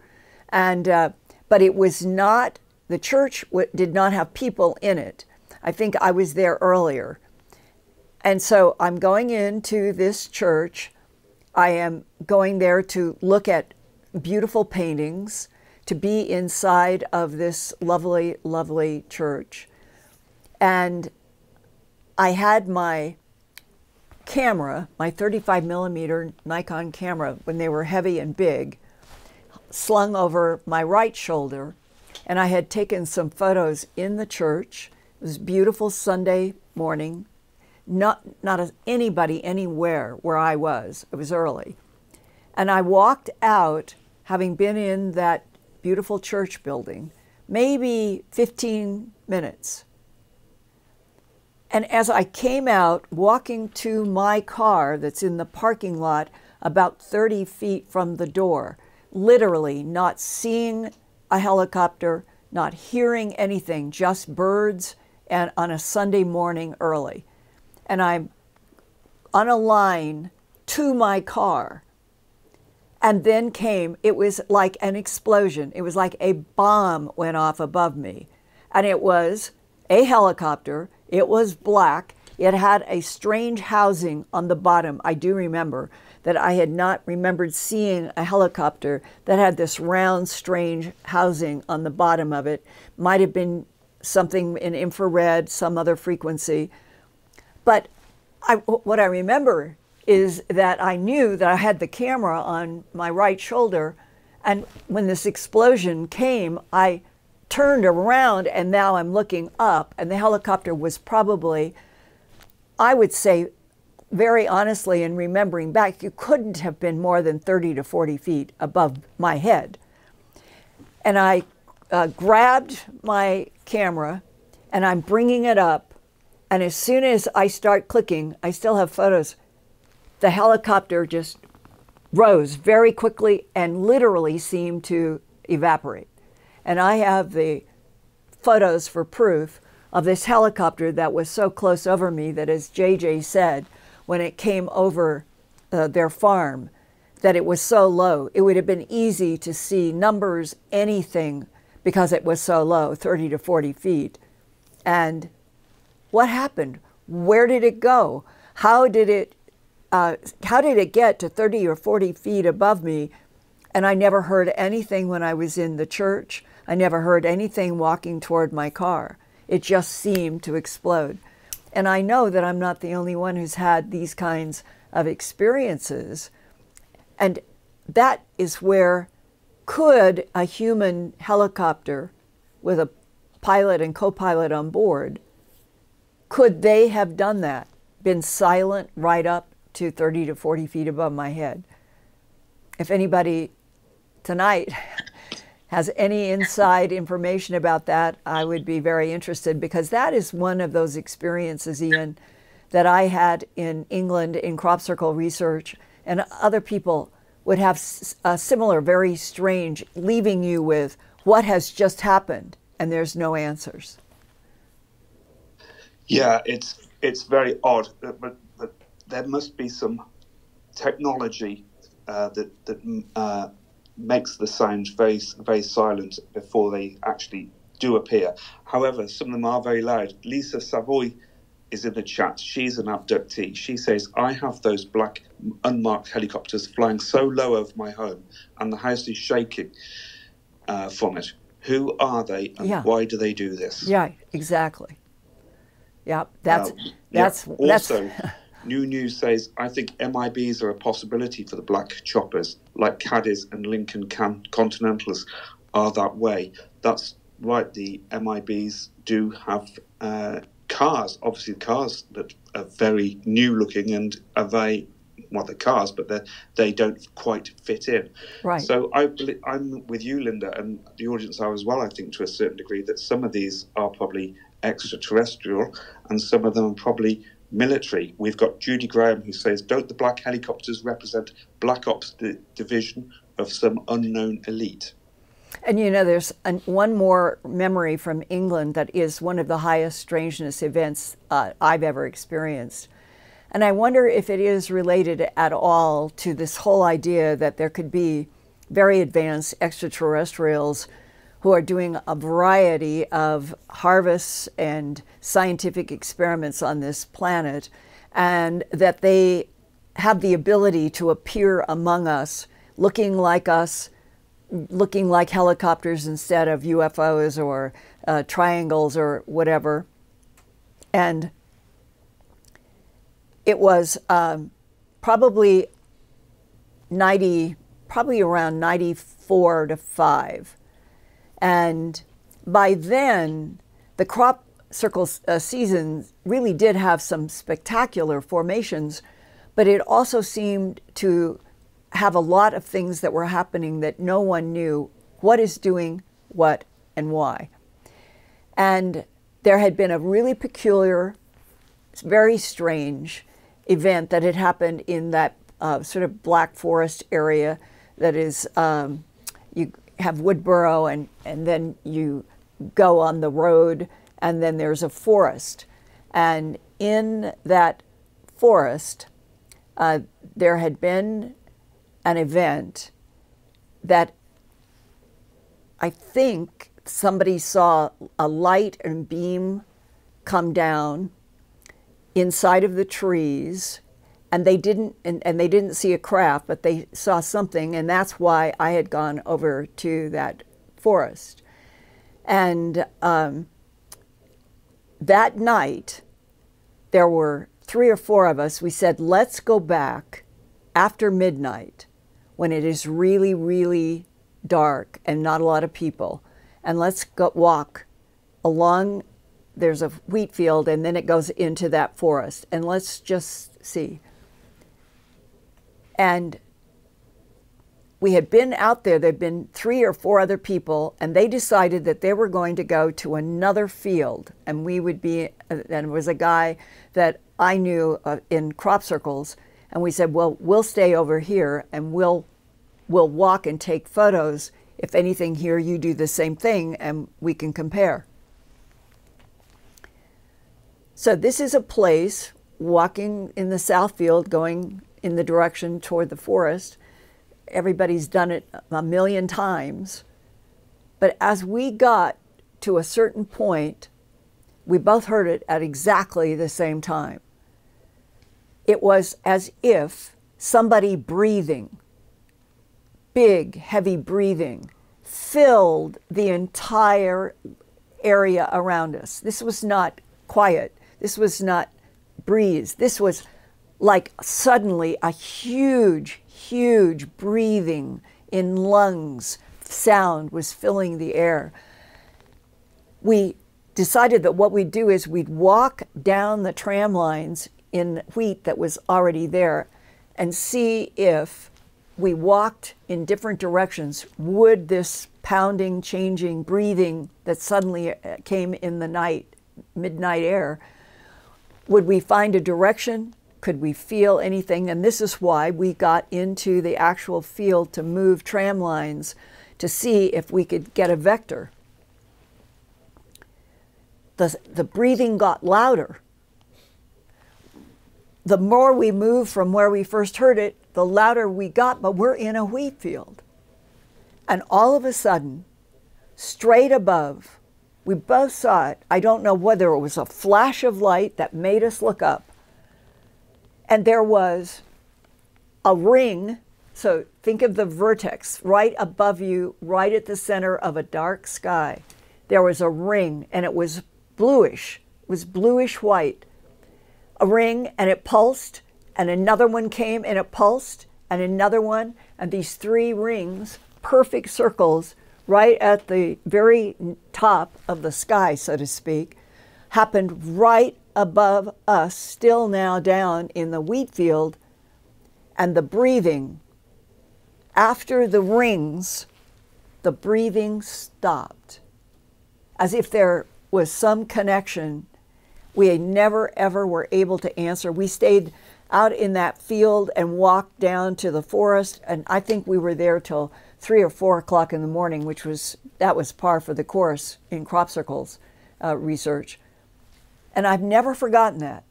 Speaker 2: And, uh, but it was not, the church w- did not have people in it. I think I was there earlier. And so I'm going into this church. I am going there to look at beautiful paintings, to be inside of this lovely, lovely church. And I had my camera, my 35 millimeter Nikon camera, when they were heavy and big, slung over my right shoulder. And I had taken some photos in the church. It was beautiful Sunday morning. Not, not anybody anywhere where I was. It was early. And I walked out having been in that beautiful church building, maybe 15 minutes. And as I came out, walking to my car that's in the parking lot about 30 feet from the door, literally not seeing a helicopter, not hearing anything, just birds, and on a Sunday morning early. And I'm on a line to my car and then came, it was like an explosion. It was like a bomb went off above me. And it was a helicopter. It was black. It had a strange housing on the bottom. I do remember that I had not remembered seeing a helicopter that had this round, strange housing on the bottom of it. Might have been something in infrared, some other frequency. But I, what I remember is that I knew that I had the camera on my right shoulder. And when this explosion came, I turned around and now I'm looking up. And the helicopter was probably, I would say, very honestly, in remembering back, you couldn't have been more than 30 to 40 feet above my head. And I uh, grabbed my camera and I'm bringing it up. And as soon as I start clicking, I still have photos the helicopter just rose very quickly and literally seemed to evaporate. And I have the photos for proof of this helicopter that was so close over me that, as JJ said, when it came over uh, their farm, that it was so low, it would have been easy to see numbers, anything, because it was so low 30 to 40 feet. And what happened? Where did it go? How did it uh, how did it get to 30 or 40 feet above me? And I never heard anything when I was in the church. I never heard anything walking toward my car. It just seemed to explode. And I know that I'm not the only one who's had these kinds of experiences. And that is where could a human helicopter with a pilot and co pilot on board, could they have done that? Been silent right up to 30 to 40 feet above my head. If anybody tonight (laughs) has any inside information about that, I would be very interested because that is one of those experiences, Ian, that I had in England in crop circle research, and other people would have a similar, very strange, leaving you with what has just happened, and there's no answers.
Speaker 4: Yeah, it's it's very odd, uh, but there must be some technology uh, that that uh, makes the sounds very very silent before they actually do appear. However, some of them are very loud. Lisa Savoy is in the chat. She's an abductee. She says, "I have those black unmarked helicopters flying so low over my home, and the house is shaking uh, from it. Who are they, and yeah. why do they do this?"
Speaker 2: Yeah, exactly. Yeah, that's that's
Speaker 4: yeah. also. That's (laughs) New News says, I think MIBs are a possibility for the black choppers, like Caddies and Lincoln Can- Continentals are that way. That's right, the MIBs do have uh, cars, obviously cars that are very new looking and are very well, they're cars, but they they don't quite fit in.
Speaker 2: Right.
Speaker 4: So I I'm with you, Linda, and the audience are as well. I think to a certain degree that some of these are probably extraterrestrial, and some of them are probably military. We've got Judy Graham who says, Don't the black helicopters represent Black Ops di- division of some unknown elite?
Speaker 2: And you know, there's an, one more memory from England that is one of the highest strangeness events uh, I've ever experienced. And I wonder if it is related at all to this whole idea that there could be very advanced extraterrestrials who are doing a variety of harvests and scientific experiments on this planet, and that they have the ability to appear among us looking like us, looking like helicopters instead of UFOs or uh, triangles or whatever. And it was um, probably 90, probably around 94 to 5. And by then, the crop circle uh, season really did have some spectacular formations, but it also seemed to have a lot of things that were happening that no one knew what is doing what and why. And there had been a really peculiar, very strange event that had happened in that uh, sort of black forest area that is, um, you have Woodborough and, and then you go on the road and then there's a forest. And in that forest, uh, there had been an event that I think somebody saw a light and beam come down inside of the trees and they didn't and, and they didn't see a craft but they saw something and that's why i had gone over to that forest and um, that night there were three or four of us we said let's go back after midnight when it is really, really dark and not a lot of people. And let's go walk along, there's a wheat field, and then it goes into that forest. And let's just see. And we had been out there, there'd been three or four other people, and they decided that they were going to go to another field. And we would be, and it was a guy that I knew uh, in crop circles and we said, well, we'll stay over here and we'll, we'll walk and take photos. If anything, here you do the same thing and we can compare. So this is a place walking in the south field, going in the direction toward the forest. Everybody's done it a million times. But as we got to a certain point, we both heard it at exactly the same time it was as if somebody breathing, big, heavy breathing, filled the entire area around us. This was not quiet. This was not breeze. This was like suddenly a huge, huge breathing in lungs sound was filling the air. We decided that what we'd do is we'd walk down the tram lines in wheat that was already there and see if we walked in different directions, would this pounding, changing, breathing that suddenly uh, came in the night, midnight air, would we find a direction? Could we feel anything? And this is why we got into the actual field to move tram lines to see if we could get a vector. The, the breathing got louder the more we move from where we first heard it, the louder we got, but we're in a wheat field. And all of a sudden, straight above, we both saw it. I don't know whether it was a flash of light that made us look up. And there was a ring. So think of the vertex right above you, right at the center of a dark sky. There was a ring, and it was bluish. It was bluish white a ring and it pulsed, and another one came and it pulsed, and another one, and these three rings, perfect circles, right at the very top of the sky, so to speak, happened right above us, still now down in the wheat field, and the breathing. After the rings, the breathing stopped, as if there was some connection we never ever were able to answer. We stayed out in that field and walked down to the forest, and I think we were there till three or four o'clock in the morning, which was that was par for the course in crop circles uh, research. And I've never forgotten that.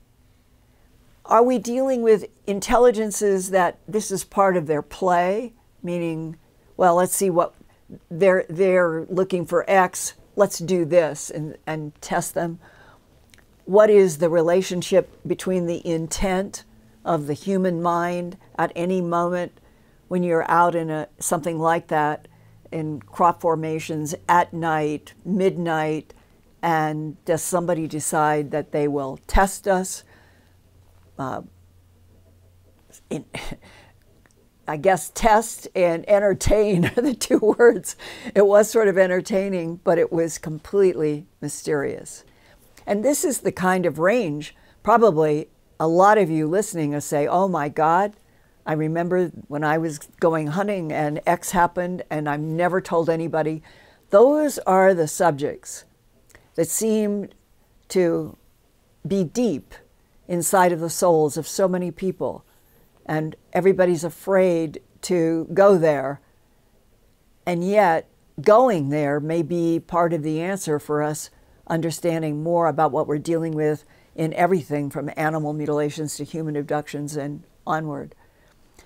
Speaker 2: Are we dealing with intelligences that this is part of their play, meaning, well, let's see what they're they're looking for X, let's do this and, and test them. What is the relationship between the intent of the human mind at any moment when you're out in a something like that in crop formations at night, midnight, and does somebody decide that they will test us? Uh, in, (laughs) I guess test and entertain are (laughs) the two words. It was sort of entertaining, but it was completely mysterious. And this is the kind of range, probably a lot of you listening will say, oh my God, I remember when I was going hunting and X happened and I've never told anybody. Those are the subjects that seem to be deep inside of the souls of so many people and everybody's afraid to go there. And yet, going there may be part of the answer for us understanding more about what we're dealing with in everything from animal mutilations to human abductions and onward.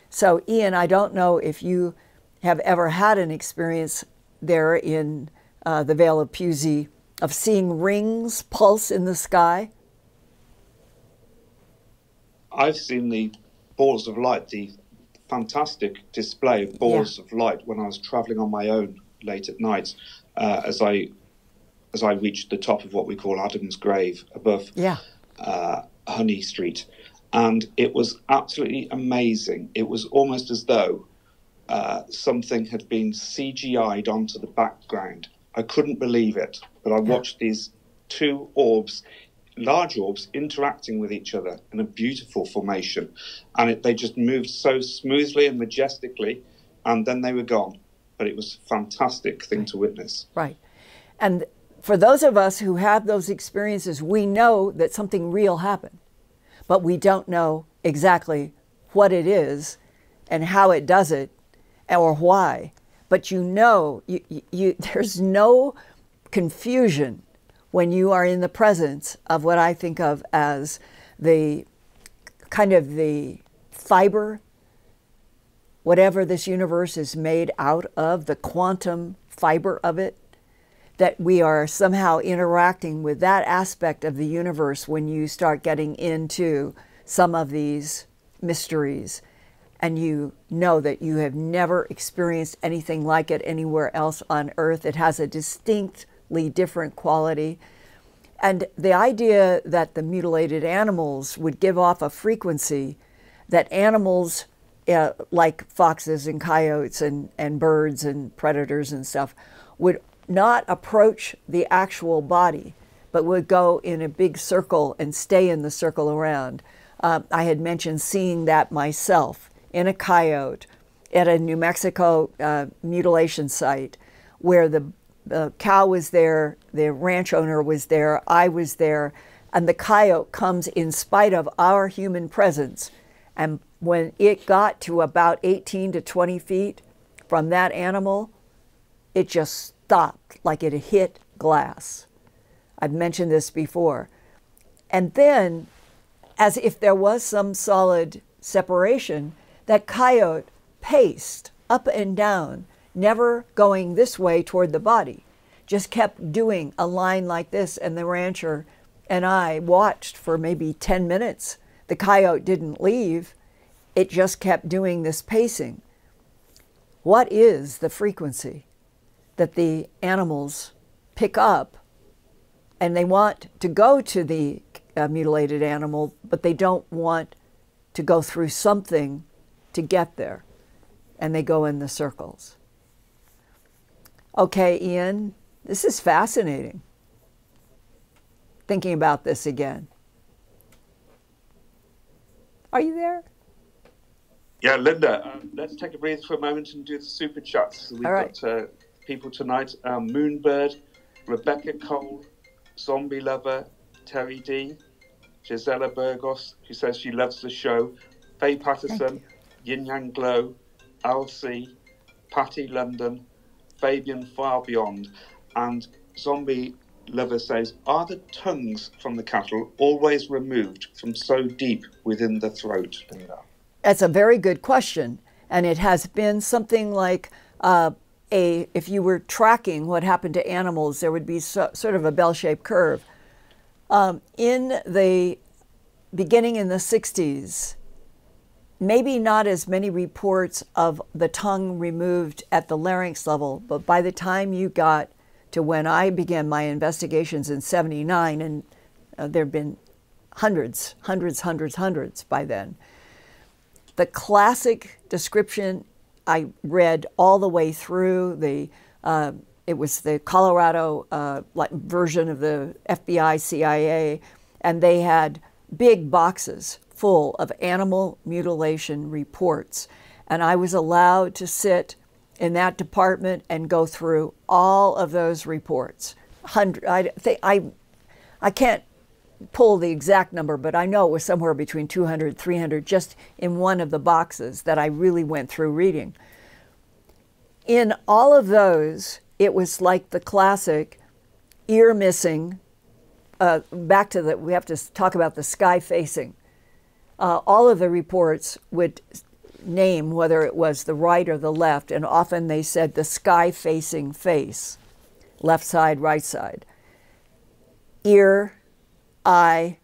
Speaker 2: So, Ian, I don't know if you have ever had an experience there in uh, the Vale of Pewsey of seeing rings pulse in the sky.
Speaker 4: I've seen the balls of light, the fantastic display of balls yeah. of light when I was traveling on my own late at night uh, as I as I reached the top of what we call Adam's Grave above
Speaker 2: yeah.
Speaker 4: uh, Honey Street. And it was absolutely amazing. It was almost as though uh, something had been CGI'd onto the background. I couldn't believe it, but I watched these two orbs large orbs interacting with each other in a beautiful formation. And it, they just moved so smoothly and majestically, and then they were gone. But it was a fantastic thing to witness.
Speaker 2: Right. And for those of us who have those experiences, we know that something real happened, but we don't know exactly what it is and how it does it or why. But you know, you, you, (laughs) there's no confusion when you are in the presence of what I think of as the kind of the fiber, whatever this universe is made out of, the quantum fiber of it, that we are somehow interacting with that aspect of the universe when you start getting into some of these mysteries and you know that you have never experienced anything like it anywhere else on earth. It has a distinctly different quality. And the idea that the mutilated animals would give off a frequency that animals uh, like foxes and coyotes and, and birds and predators and stuff would not approach the actual body, but would go in a big circle and stay in the circle around. Uh, I had mentioned seeing that myself in a coyote at a New Mexico uh, mutilation site where the the cow was there, the ranch owner was there, I was there, and the coyote comes in spite of our human presence. And when it got to about 18 to 20 feet from that animal, it just stopped like it hit glass. I've mentioned this before. And then, as if there was some solid separation, that coyote paced up and down never going this way toward the body, just kept doing a line like this. And the rancher and I watched for maybe 10 minutes. The coyote didn't leave, it just kept doing this pacing. What is the frequency that the animals pick up? And they want to go to the uh, mutilated animal, but they don't want to go through something to get there. And they go in the circles. Okay, Ian, this is fascinating. Thinking about this again. Are you there?
Speaker 4: Yeah, Linda, um, let's take a breather for a moment and do the super chats. we've right. got uh, people tonight um, Moonbird, Rebecca Cole, Zombie Lover, Terry D, Gisela Burgos, who says she loves the show, Faye Patterson, Yin Yang Glow, Alcy, Patty London, Fabian Far Beyond, and Zombie Lover says, Are the tongues from the cattle always removed from so deep within the throat?
Speaker 2: That's a very good question. And it has been something like uh, a, if you were tracking what happened to animals, there would be so, sort of a bell shaped curve. Um, in the beginning in the 60s, maybe not as many reports of the tongue removed at the larynx level, but by the time you got to when I began my investigations in 79, and uh, there have been hundreds, hundreds, hundreds, hundreds by then. The classic description I read all the way through the, uh, it was the Colorado uh, version of the FBI, CIA, and they had big boxes full of animal mutilation reports. And I was allowed to sit in that department and go through all of those reports. Hundred, I think I, I can't pull the exact number, but I know it was somewhere between 200, 300 just in one of the boxes that I really went through reading. In all of those, it was like the classic ear missing. Uh, back to the, we have to talk about the sky facing. Uh, all of the reports would name whether it was the right or the left, and often they said the sky facing face, left side, right side. Ear, eye,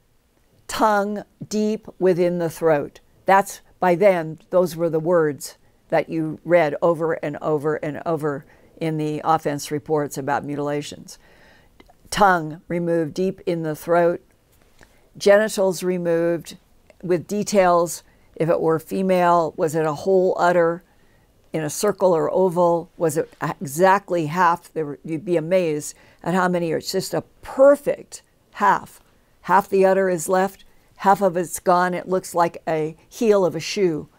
Speaker 2: tongue deep within the throat. That's by then, those were the words that you read over and over and over in the offense reports about mutilations. Tongue removed deep in the throat, genitals removed with details if it were female, was it a whole udder in a circle or oval? Was it exactly half? Were, you'd be amazed at how many are. It's just a perfect half. Half the udder is left, half of it's gone. It looks like a heel of a shoe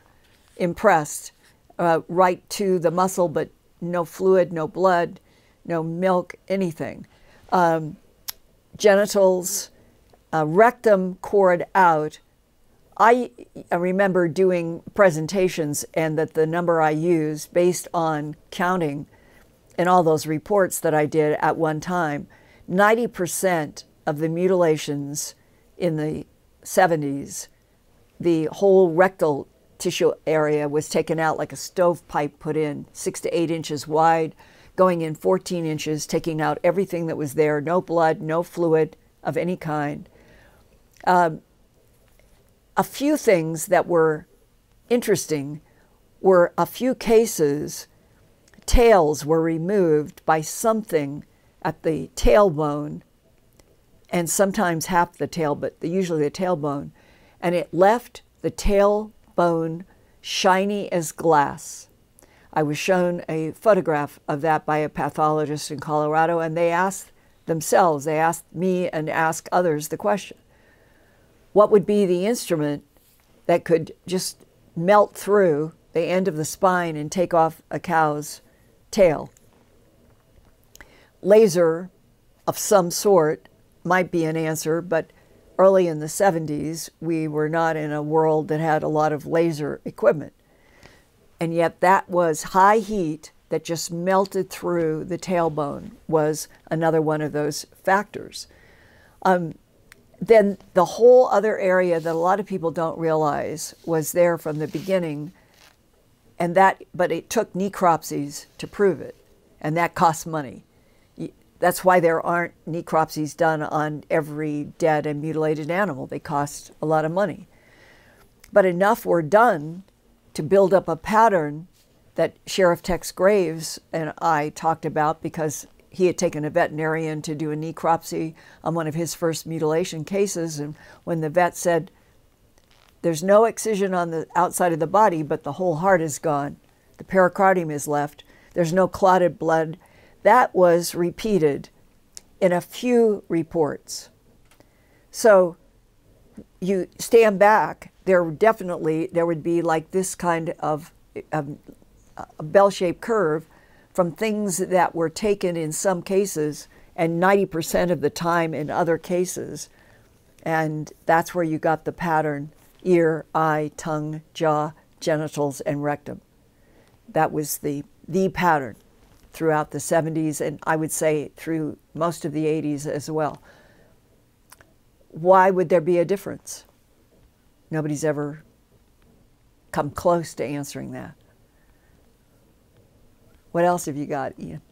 Speaker 2: impressed uh, right to the muscle, but no fluid, no blood, no milk, anything. Um, genitals, uh, rectum cord out, I remember doing presentations and that the number I used based on counting in all those reports that I did at one time, 90% of the mutilations in the 70s, the whole rectal tissue area was taken out like a stovepipe put in, six to eight inches wide, going in 14 inches, taking out everything that was there no blood, no fluid of any kind. Um, a few things that were interesting were a few cases, tails were removed by something at the tailbone, and sometimes half the tail, but usually the tailbone, and it left the tailbone shiny as glass. I was shown a photograph of that by a pathologist in Colorado, and they asked themselves, they asked me and asked others the question what would be the instrument that could just melt through the end of the spine and take off a cow's tail. Laser of some sort might be an answer, but early in the 70s, we were not in a world that had a lot of laser equipment. And yet, that was high heat that just melted through the tailbone, was another one of those factors. Um, then the whole other area that a lot of people don't realize was there from the beginning. And that but it took necropsies to prove it. And that costs money. That's why there aren't necropsies done on every dead and mutilated animal. They cost a lot of money. But enough were done to build up a pattern that sheriff tex graves and i talked about because he had taken a veterinarian to do a necropsy on one of his first mutilation cases. And when the vet said, There's no excision on the outside of the body, but the whole heart is gone, the pericardium is left, there's no clotted blood, that was repeated in a few reports. So you stand back, there definitely there would be like this kind of, of a bell-shaped curve from things that were taken in some cases and 90% of the time in other cases. And that's where you got the pattern ear, eye, tongue, jaw, genitals, and rectum. That was the the pattern throughout the 70s and I would say through most of the 80s as well. Why would there be a difference? Nobody's ever come close to answering that. What else have you got, Ian?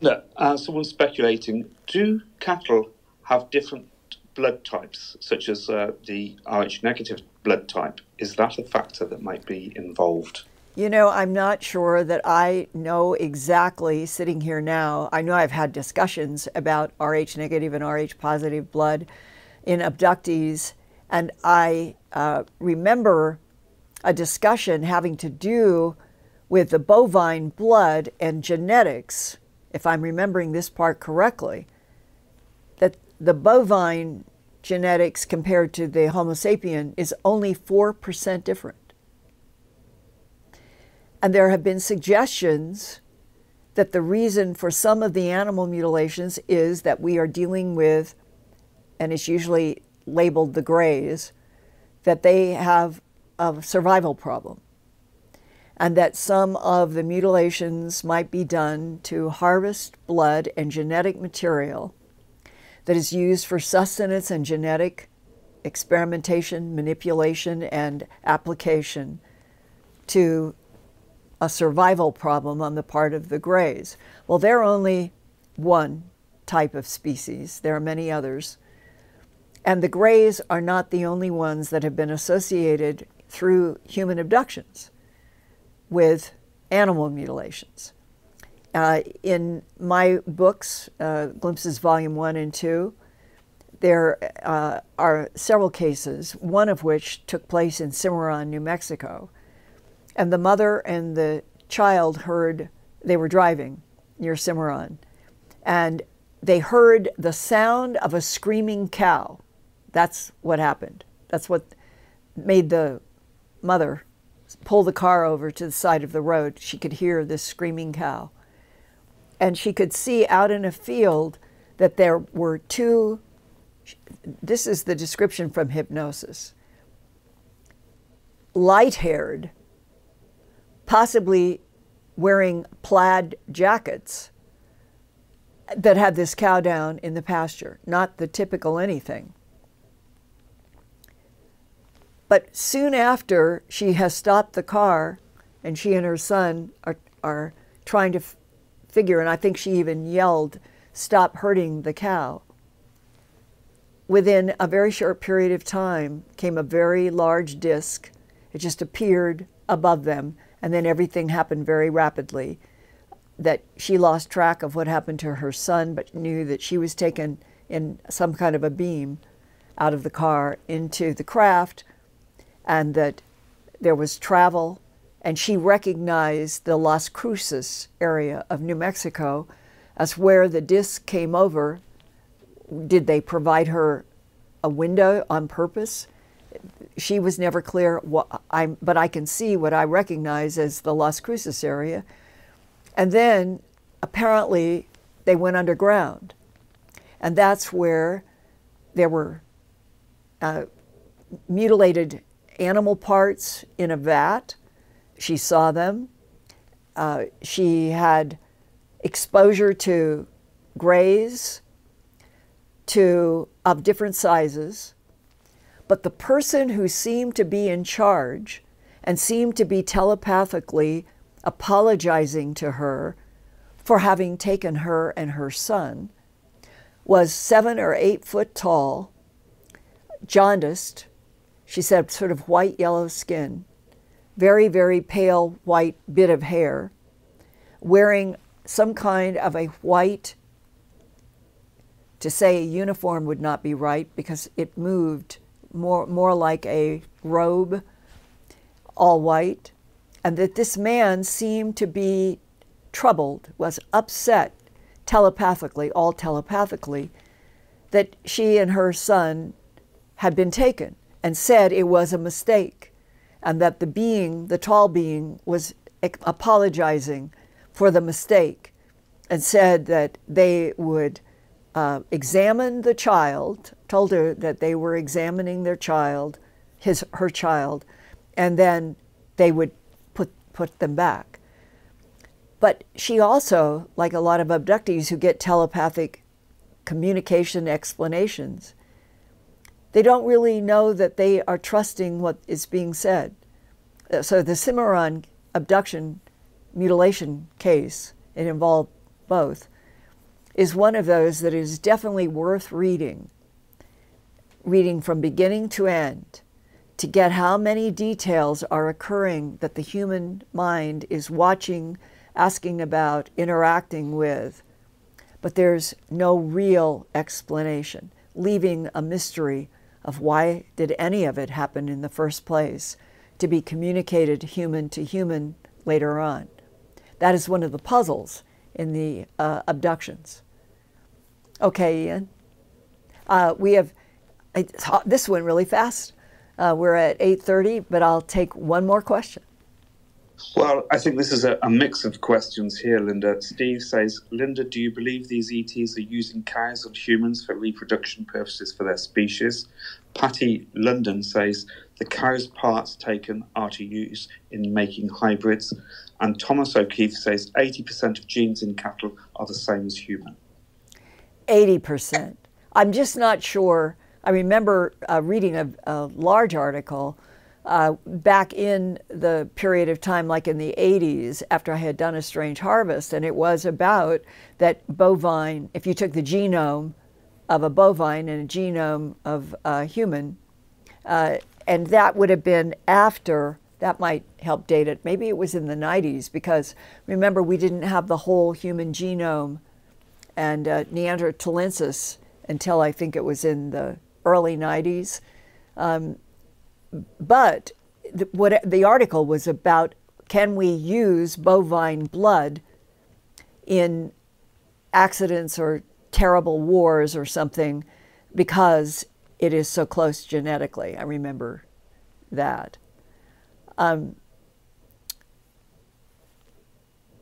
Speaker 4: No, uh, someone's speculating do cattle have different blood types, such as uh, the Rh negative blood type? Is that a factor that might be involved?
Speaker 2: You know, I'm not sure that I know exactly sitting here now. I know I've had discussions about Rh negative and Rh positive blood in abductees, and I uh, remember a discussion having to do with the bovine blood and genetics, if I'm remembering this part correctly, that the bovine genetics compared to the Homo sapien is only 4% different. And there have been suggestions that the reason for some of the animal mutilations is that we are dealing with, and it's usually labeled the grays, that they have a survival problem. And that some of the mutilations might be done to harvest blood and genetic material that is used for sustenance and genetic experimentation, manipulation, and application to a survival problem on the part of the grays. Well, they're only one type of species, there are many others. And the grays are not the only ones that have been associated through human abductions with animal mutilations. Uh, in my books, uh, Glimpses Volume 1 and 2, there uh, are several cases, one of which took place in Cimarron, New Mexico, and the mother and the child heard, they were driving near Cimarron, and they heard the sound of a screaming cow. That's what happened. That's what made the mother pull the car over to the side of the road. She could hear this screaming cow. And she could see out in a field that there were two, this is the description from hypnosis, light haired possibly wearing plaid jackets that had this cow down in the pasture, not the typical anything. But soon after she has stopped the car and she and her son are, are trying to f- figure, and I think she even yelled, Stop hurting the cow. Within a very short period of time came a very large disc. It just appeared above them and then everything happened very rapidly. That she lost track of what happened to her son, but knew that she was taken in some kind of a beam out of the car into the craft, and that there was travel. And she recognized the Las Cruces area of New Mexico as where the disc came over. Did they provide her a window on purpose? she was never clear what I, but I can see what I recognize as the Las Cruces area. And then apparently they went underground. And that's where there were uh, mutilated animal parts in a vat. She saw them. Uh, she had exposure to grays to of different sizes but the person who seemed to be in charge and seemed to be telepathically apologizing to her for having taken her and her son was seven or eight foot tall, jaundiced, she said, sort of white yellow skin, very, very pale white bit of hair, wearing some kind of a white, to say a uniform would not be right because it moved more, more like a robe, all white, and that this man seemed to be troubled, was upset telepathically, all telepathically, that she and her son had been taken and said it was a mistake and that the being, the tall being, was apologizing for the mistake and said that they would uh, examined the child, told her that they were examining their child, his her child, and then they would put put them back. But she also, like a lot of abductees who get telepathic communication explanations, they don't really know that they are trusting what is being said. Uh, so the Cimarron abduction mutilation case, it involved both, is one of those that is definitely worth reading, reading from beginning to end to get how many details are occurring that the human mind is watching, asking about, interacting with. But there's no real explanation, leaving a mystery of why did any of it happen in the first place to be communicated human to human later on. That is one of the puzzles in the uh, abductions. Okay, Ian. Uh, we have I, this went really fast. Uh, we're at 8:30, but I'll take one more question.
Speaker 4: Well, I think this is a, a, mix of questions here, Linda. Steve says, Linda, do you believe these ETs are using cows and humans for reproduction purposes for their species? Patty London says, the cow's parts taken are to use in making hybrids. And Thomas O'Keefe says, 80% of genes in cattle are the same as human.
Speaker 2: 80%. I'm just not sure. I remember uh, reading a, a, large article uh, back in the period of time, like in the 80s, after I had done a strange harvest, and it was about that bovine, if you took the genome of a bovine and a genome of a human, uh, and that would have been after that might help date it. Maybe it was in the 90s because remember, we didn't have the whole human genome and uh, Neanderthalensis until I think it was in the early 90s. Um, but the, what the article was about can we use bovine blood in accidents or terrible wars or something because it is so close genetically. I remember that. Um,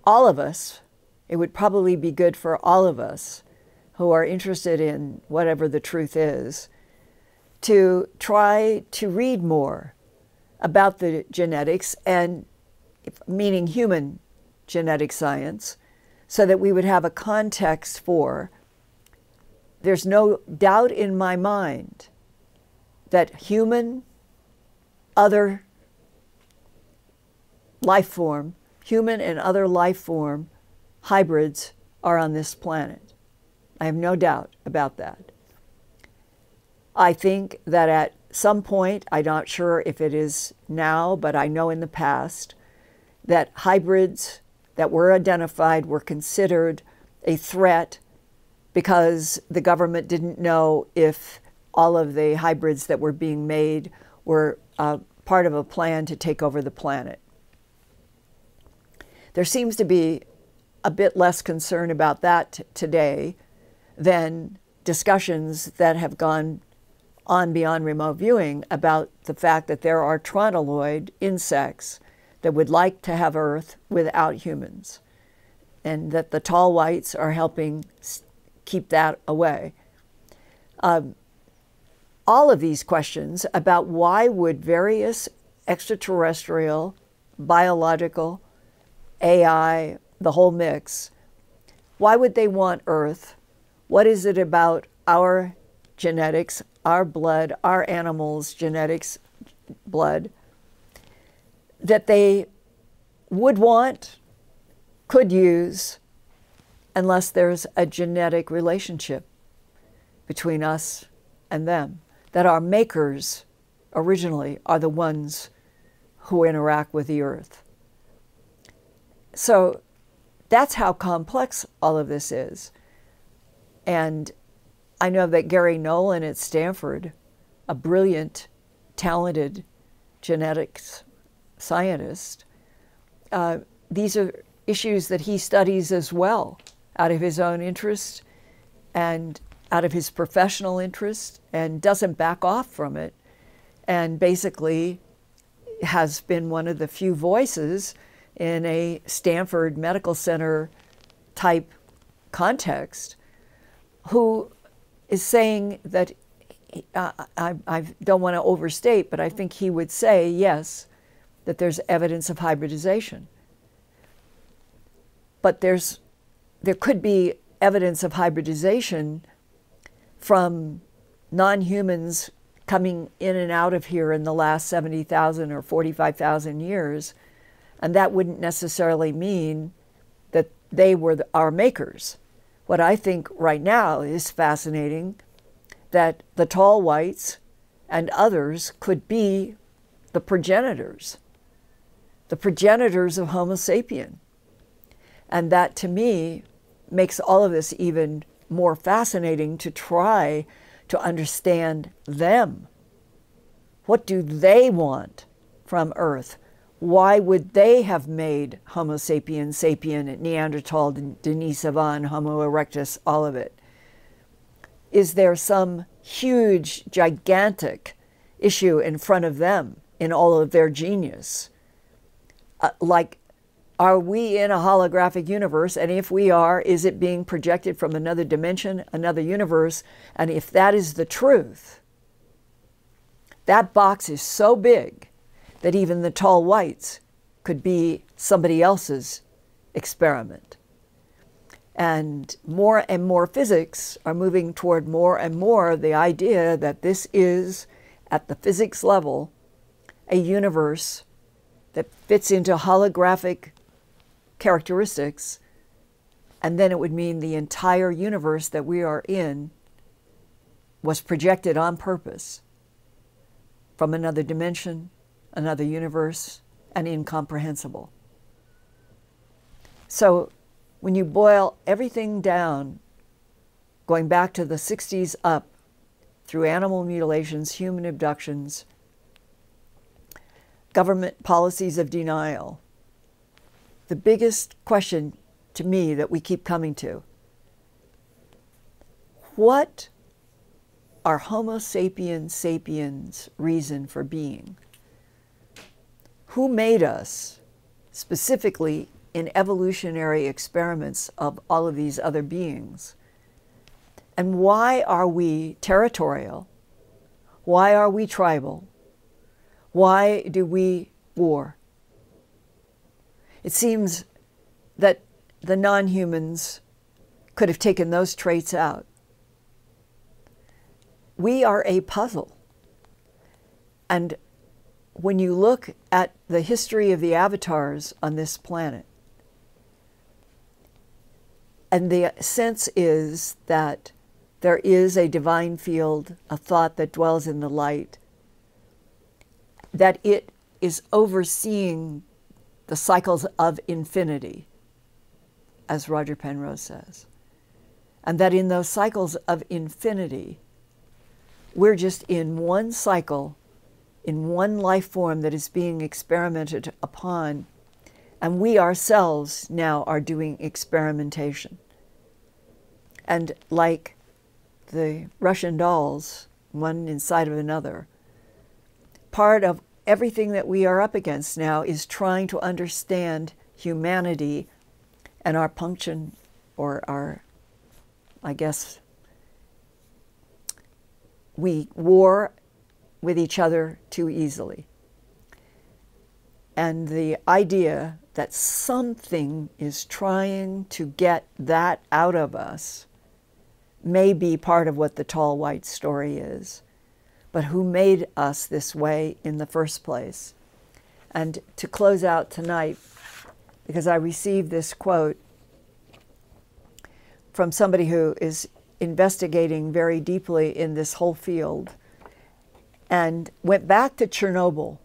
Speaker 2: all of us it would probably be good for all of us who are interested in whatever the truth is to try to read more about the genetics and meaning human genetic science so that we would have a context for there's no doubt in my mind that human other life form human and other life form hybrids are on this planet. I have no doubt about that. I think that at some point, I'm not sure if it is now, but I know in the past, that hybrids that were identified were considered a threat because the government didn't know if all of the hybrids that were being made were uh, part of a plan to take over the planet. There seems to be a bit less concern about that t- today than discussions that have gone on beyond remote viewing about the fact that there are trontoloid insects that would like to have Earth without humans, and that the tall whites are helping keep that away. Um, all of these questions about why would various extraterrestrial, biological, AI, the whole mix. Why would they want Earth? What is it about our genetics, our blood, our animals' genetics, blood, that they would want, could use, unless there's a genetic relationship between us and them? That our makers originally are the ones who interact with the earth. So that's how complex all of this is. And I know that Garry Nolan at Stanford, a brilliant, talented genetics scientist, uh, these are issues that he studies as well out of his own interest and out of his professional interest and doesn't back off from it and basically has been one of the few voices in a Stanford Medical Center type context who is saying that uh, I, I, don't want to overstate, but I think he would say, yes, that there's evidence of hybridization. but there's there could be evidence of hybridization from non-humans coming in and out of here in the last 70,000 or 45,000 years and that wouldn't necessarily mean that they were the, our makers. What I think right now is fascinating that the tall whites and others could be the progenitors, the progenitors of Homo sapien. And that to me makes all of this even more fascinating to try to understand them. What do they want from Earth? Why would they have made Homo sapiens, sapien, Neanderthal, Denisovan, Homo erectus, all of it? Is there some huge, gigantic issue in front of them in all of their genius? Uh, like, are we in a holographic universe? And if we are, is it being projected from another dimension, another universe? And if that is the truth, that box is so big that even the tall whites could be somebody else's experiment. And more and more physics are moving toward more and more the idea that this is, at the physics level, a universe that fits into holographic characteristics, and then it would mean the entire universe that we are in was projected on purpose from another dimension, another universe, and incomprehensible. So when you boil everything down, going back to the 60s up, through animal mutilations, human abductions, government policies of denial, the biggest question to me that we keep coming to what are Homo sapiens sapiens' reason for being? Who made us specifically in evolutionary experiments of all of these other beings? And why are we territorial? Why are we tribal? Why do we war? It seems that the non humans could have taken those traits out. We are a puzzle. And when you look at the history of the avatars on this planet, and the sense is that there is a divine field, a thought that dwells in the light, that it is overseeing the cycles of infinity, as Roger Penrose says. And that in those cycles of infinity, we're just in one cycle in one life form that is being experimented upon. And we ourselves now are doing experimentation. And like the Russian dolls, one inside of another, part of everything that we are up against now is trying to understand humanity and our punction or our, I guess, we war with each other too easily. And the idea that something is trying to get that out of us may be part of what the tall white story is. But who made us this way in the first place? And to close out tonight, because I received this quote from somebody who is investigating very deeply in this whole field and went back to Chernobyl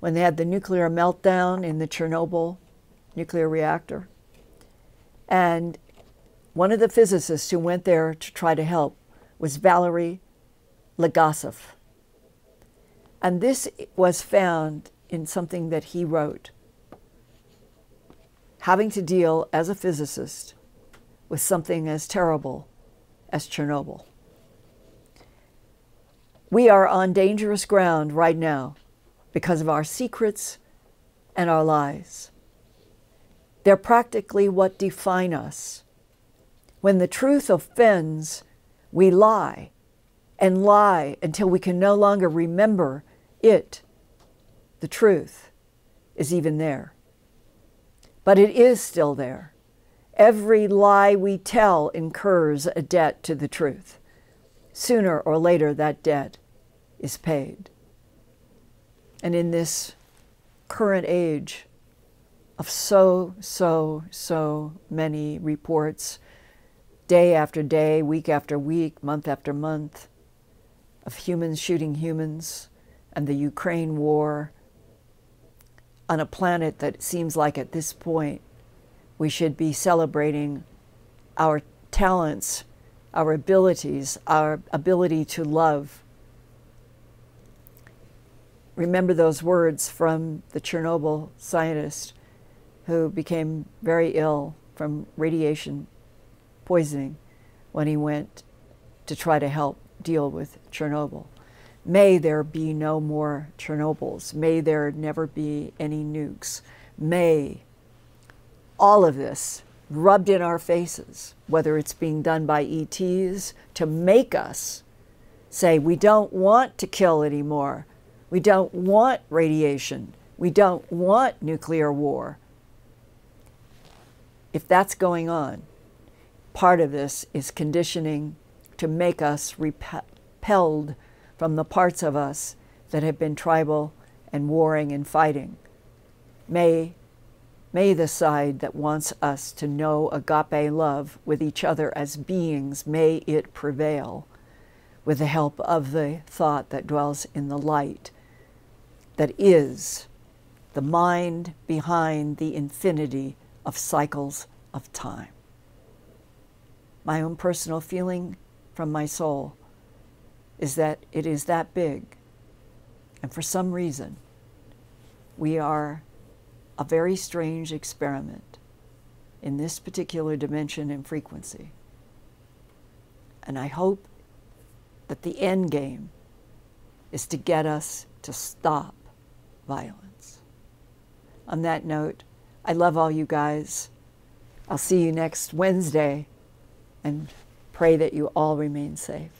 Speaker 2: when they had the nuclear meltdown in the Chernobyl nuclear reactor. And one of the physicists who went there to try to help was Valery Legasov. And this was found in something that he wrote, having to deal as a physicist with something as terrible as Chernobyl. We are on dangerous ground right now because of our secrets and our lies. They're practically what define us. When the truth offends, we lie and lie until we can no longer remember it. The truth is even there. But it is still there. Every lie we tell incurs a debt to the truth. Sooner or later, that debt is paid. And in this current age of so, so, so many reports, day after day, week after week, month after month, of humans shooting humans and the Ukraine war on a planet that seems like at this point we should be celebrating our talents, our abilities, our ability to love. Remember those words from the Chernobyl scientist who became very ill from radiation poisoning when he went to try to help deal with Chernobyl. May there be no more Chernobyls. May there never be any nukes. May all of this rubbed in our faces, whether it's being done by ETs to make us say, we don't want to kill anymore. We don't want radiation. We don't want nuclear war. If that's going on, part of this is conditioning to make us repelled from the parts of us that have been tribal and warring and fighting. May May the side that wants us to know agape love with each other as beings, may it prevail with the help of the thought that dwells in the light, that is the mind behind the infinity of cycles of time. My own personal feeling from my soul is that it is that big, and for some reason, we are a very strange experiment in this particular dimension and frequency. And I hope that the end game is to get us to stop violence. On that note, I love all you guys. I'll see you next Wednesday and pray that you all remain safe.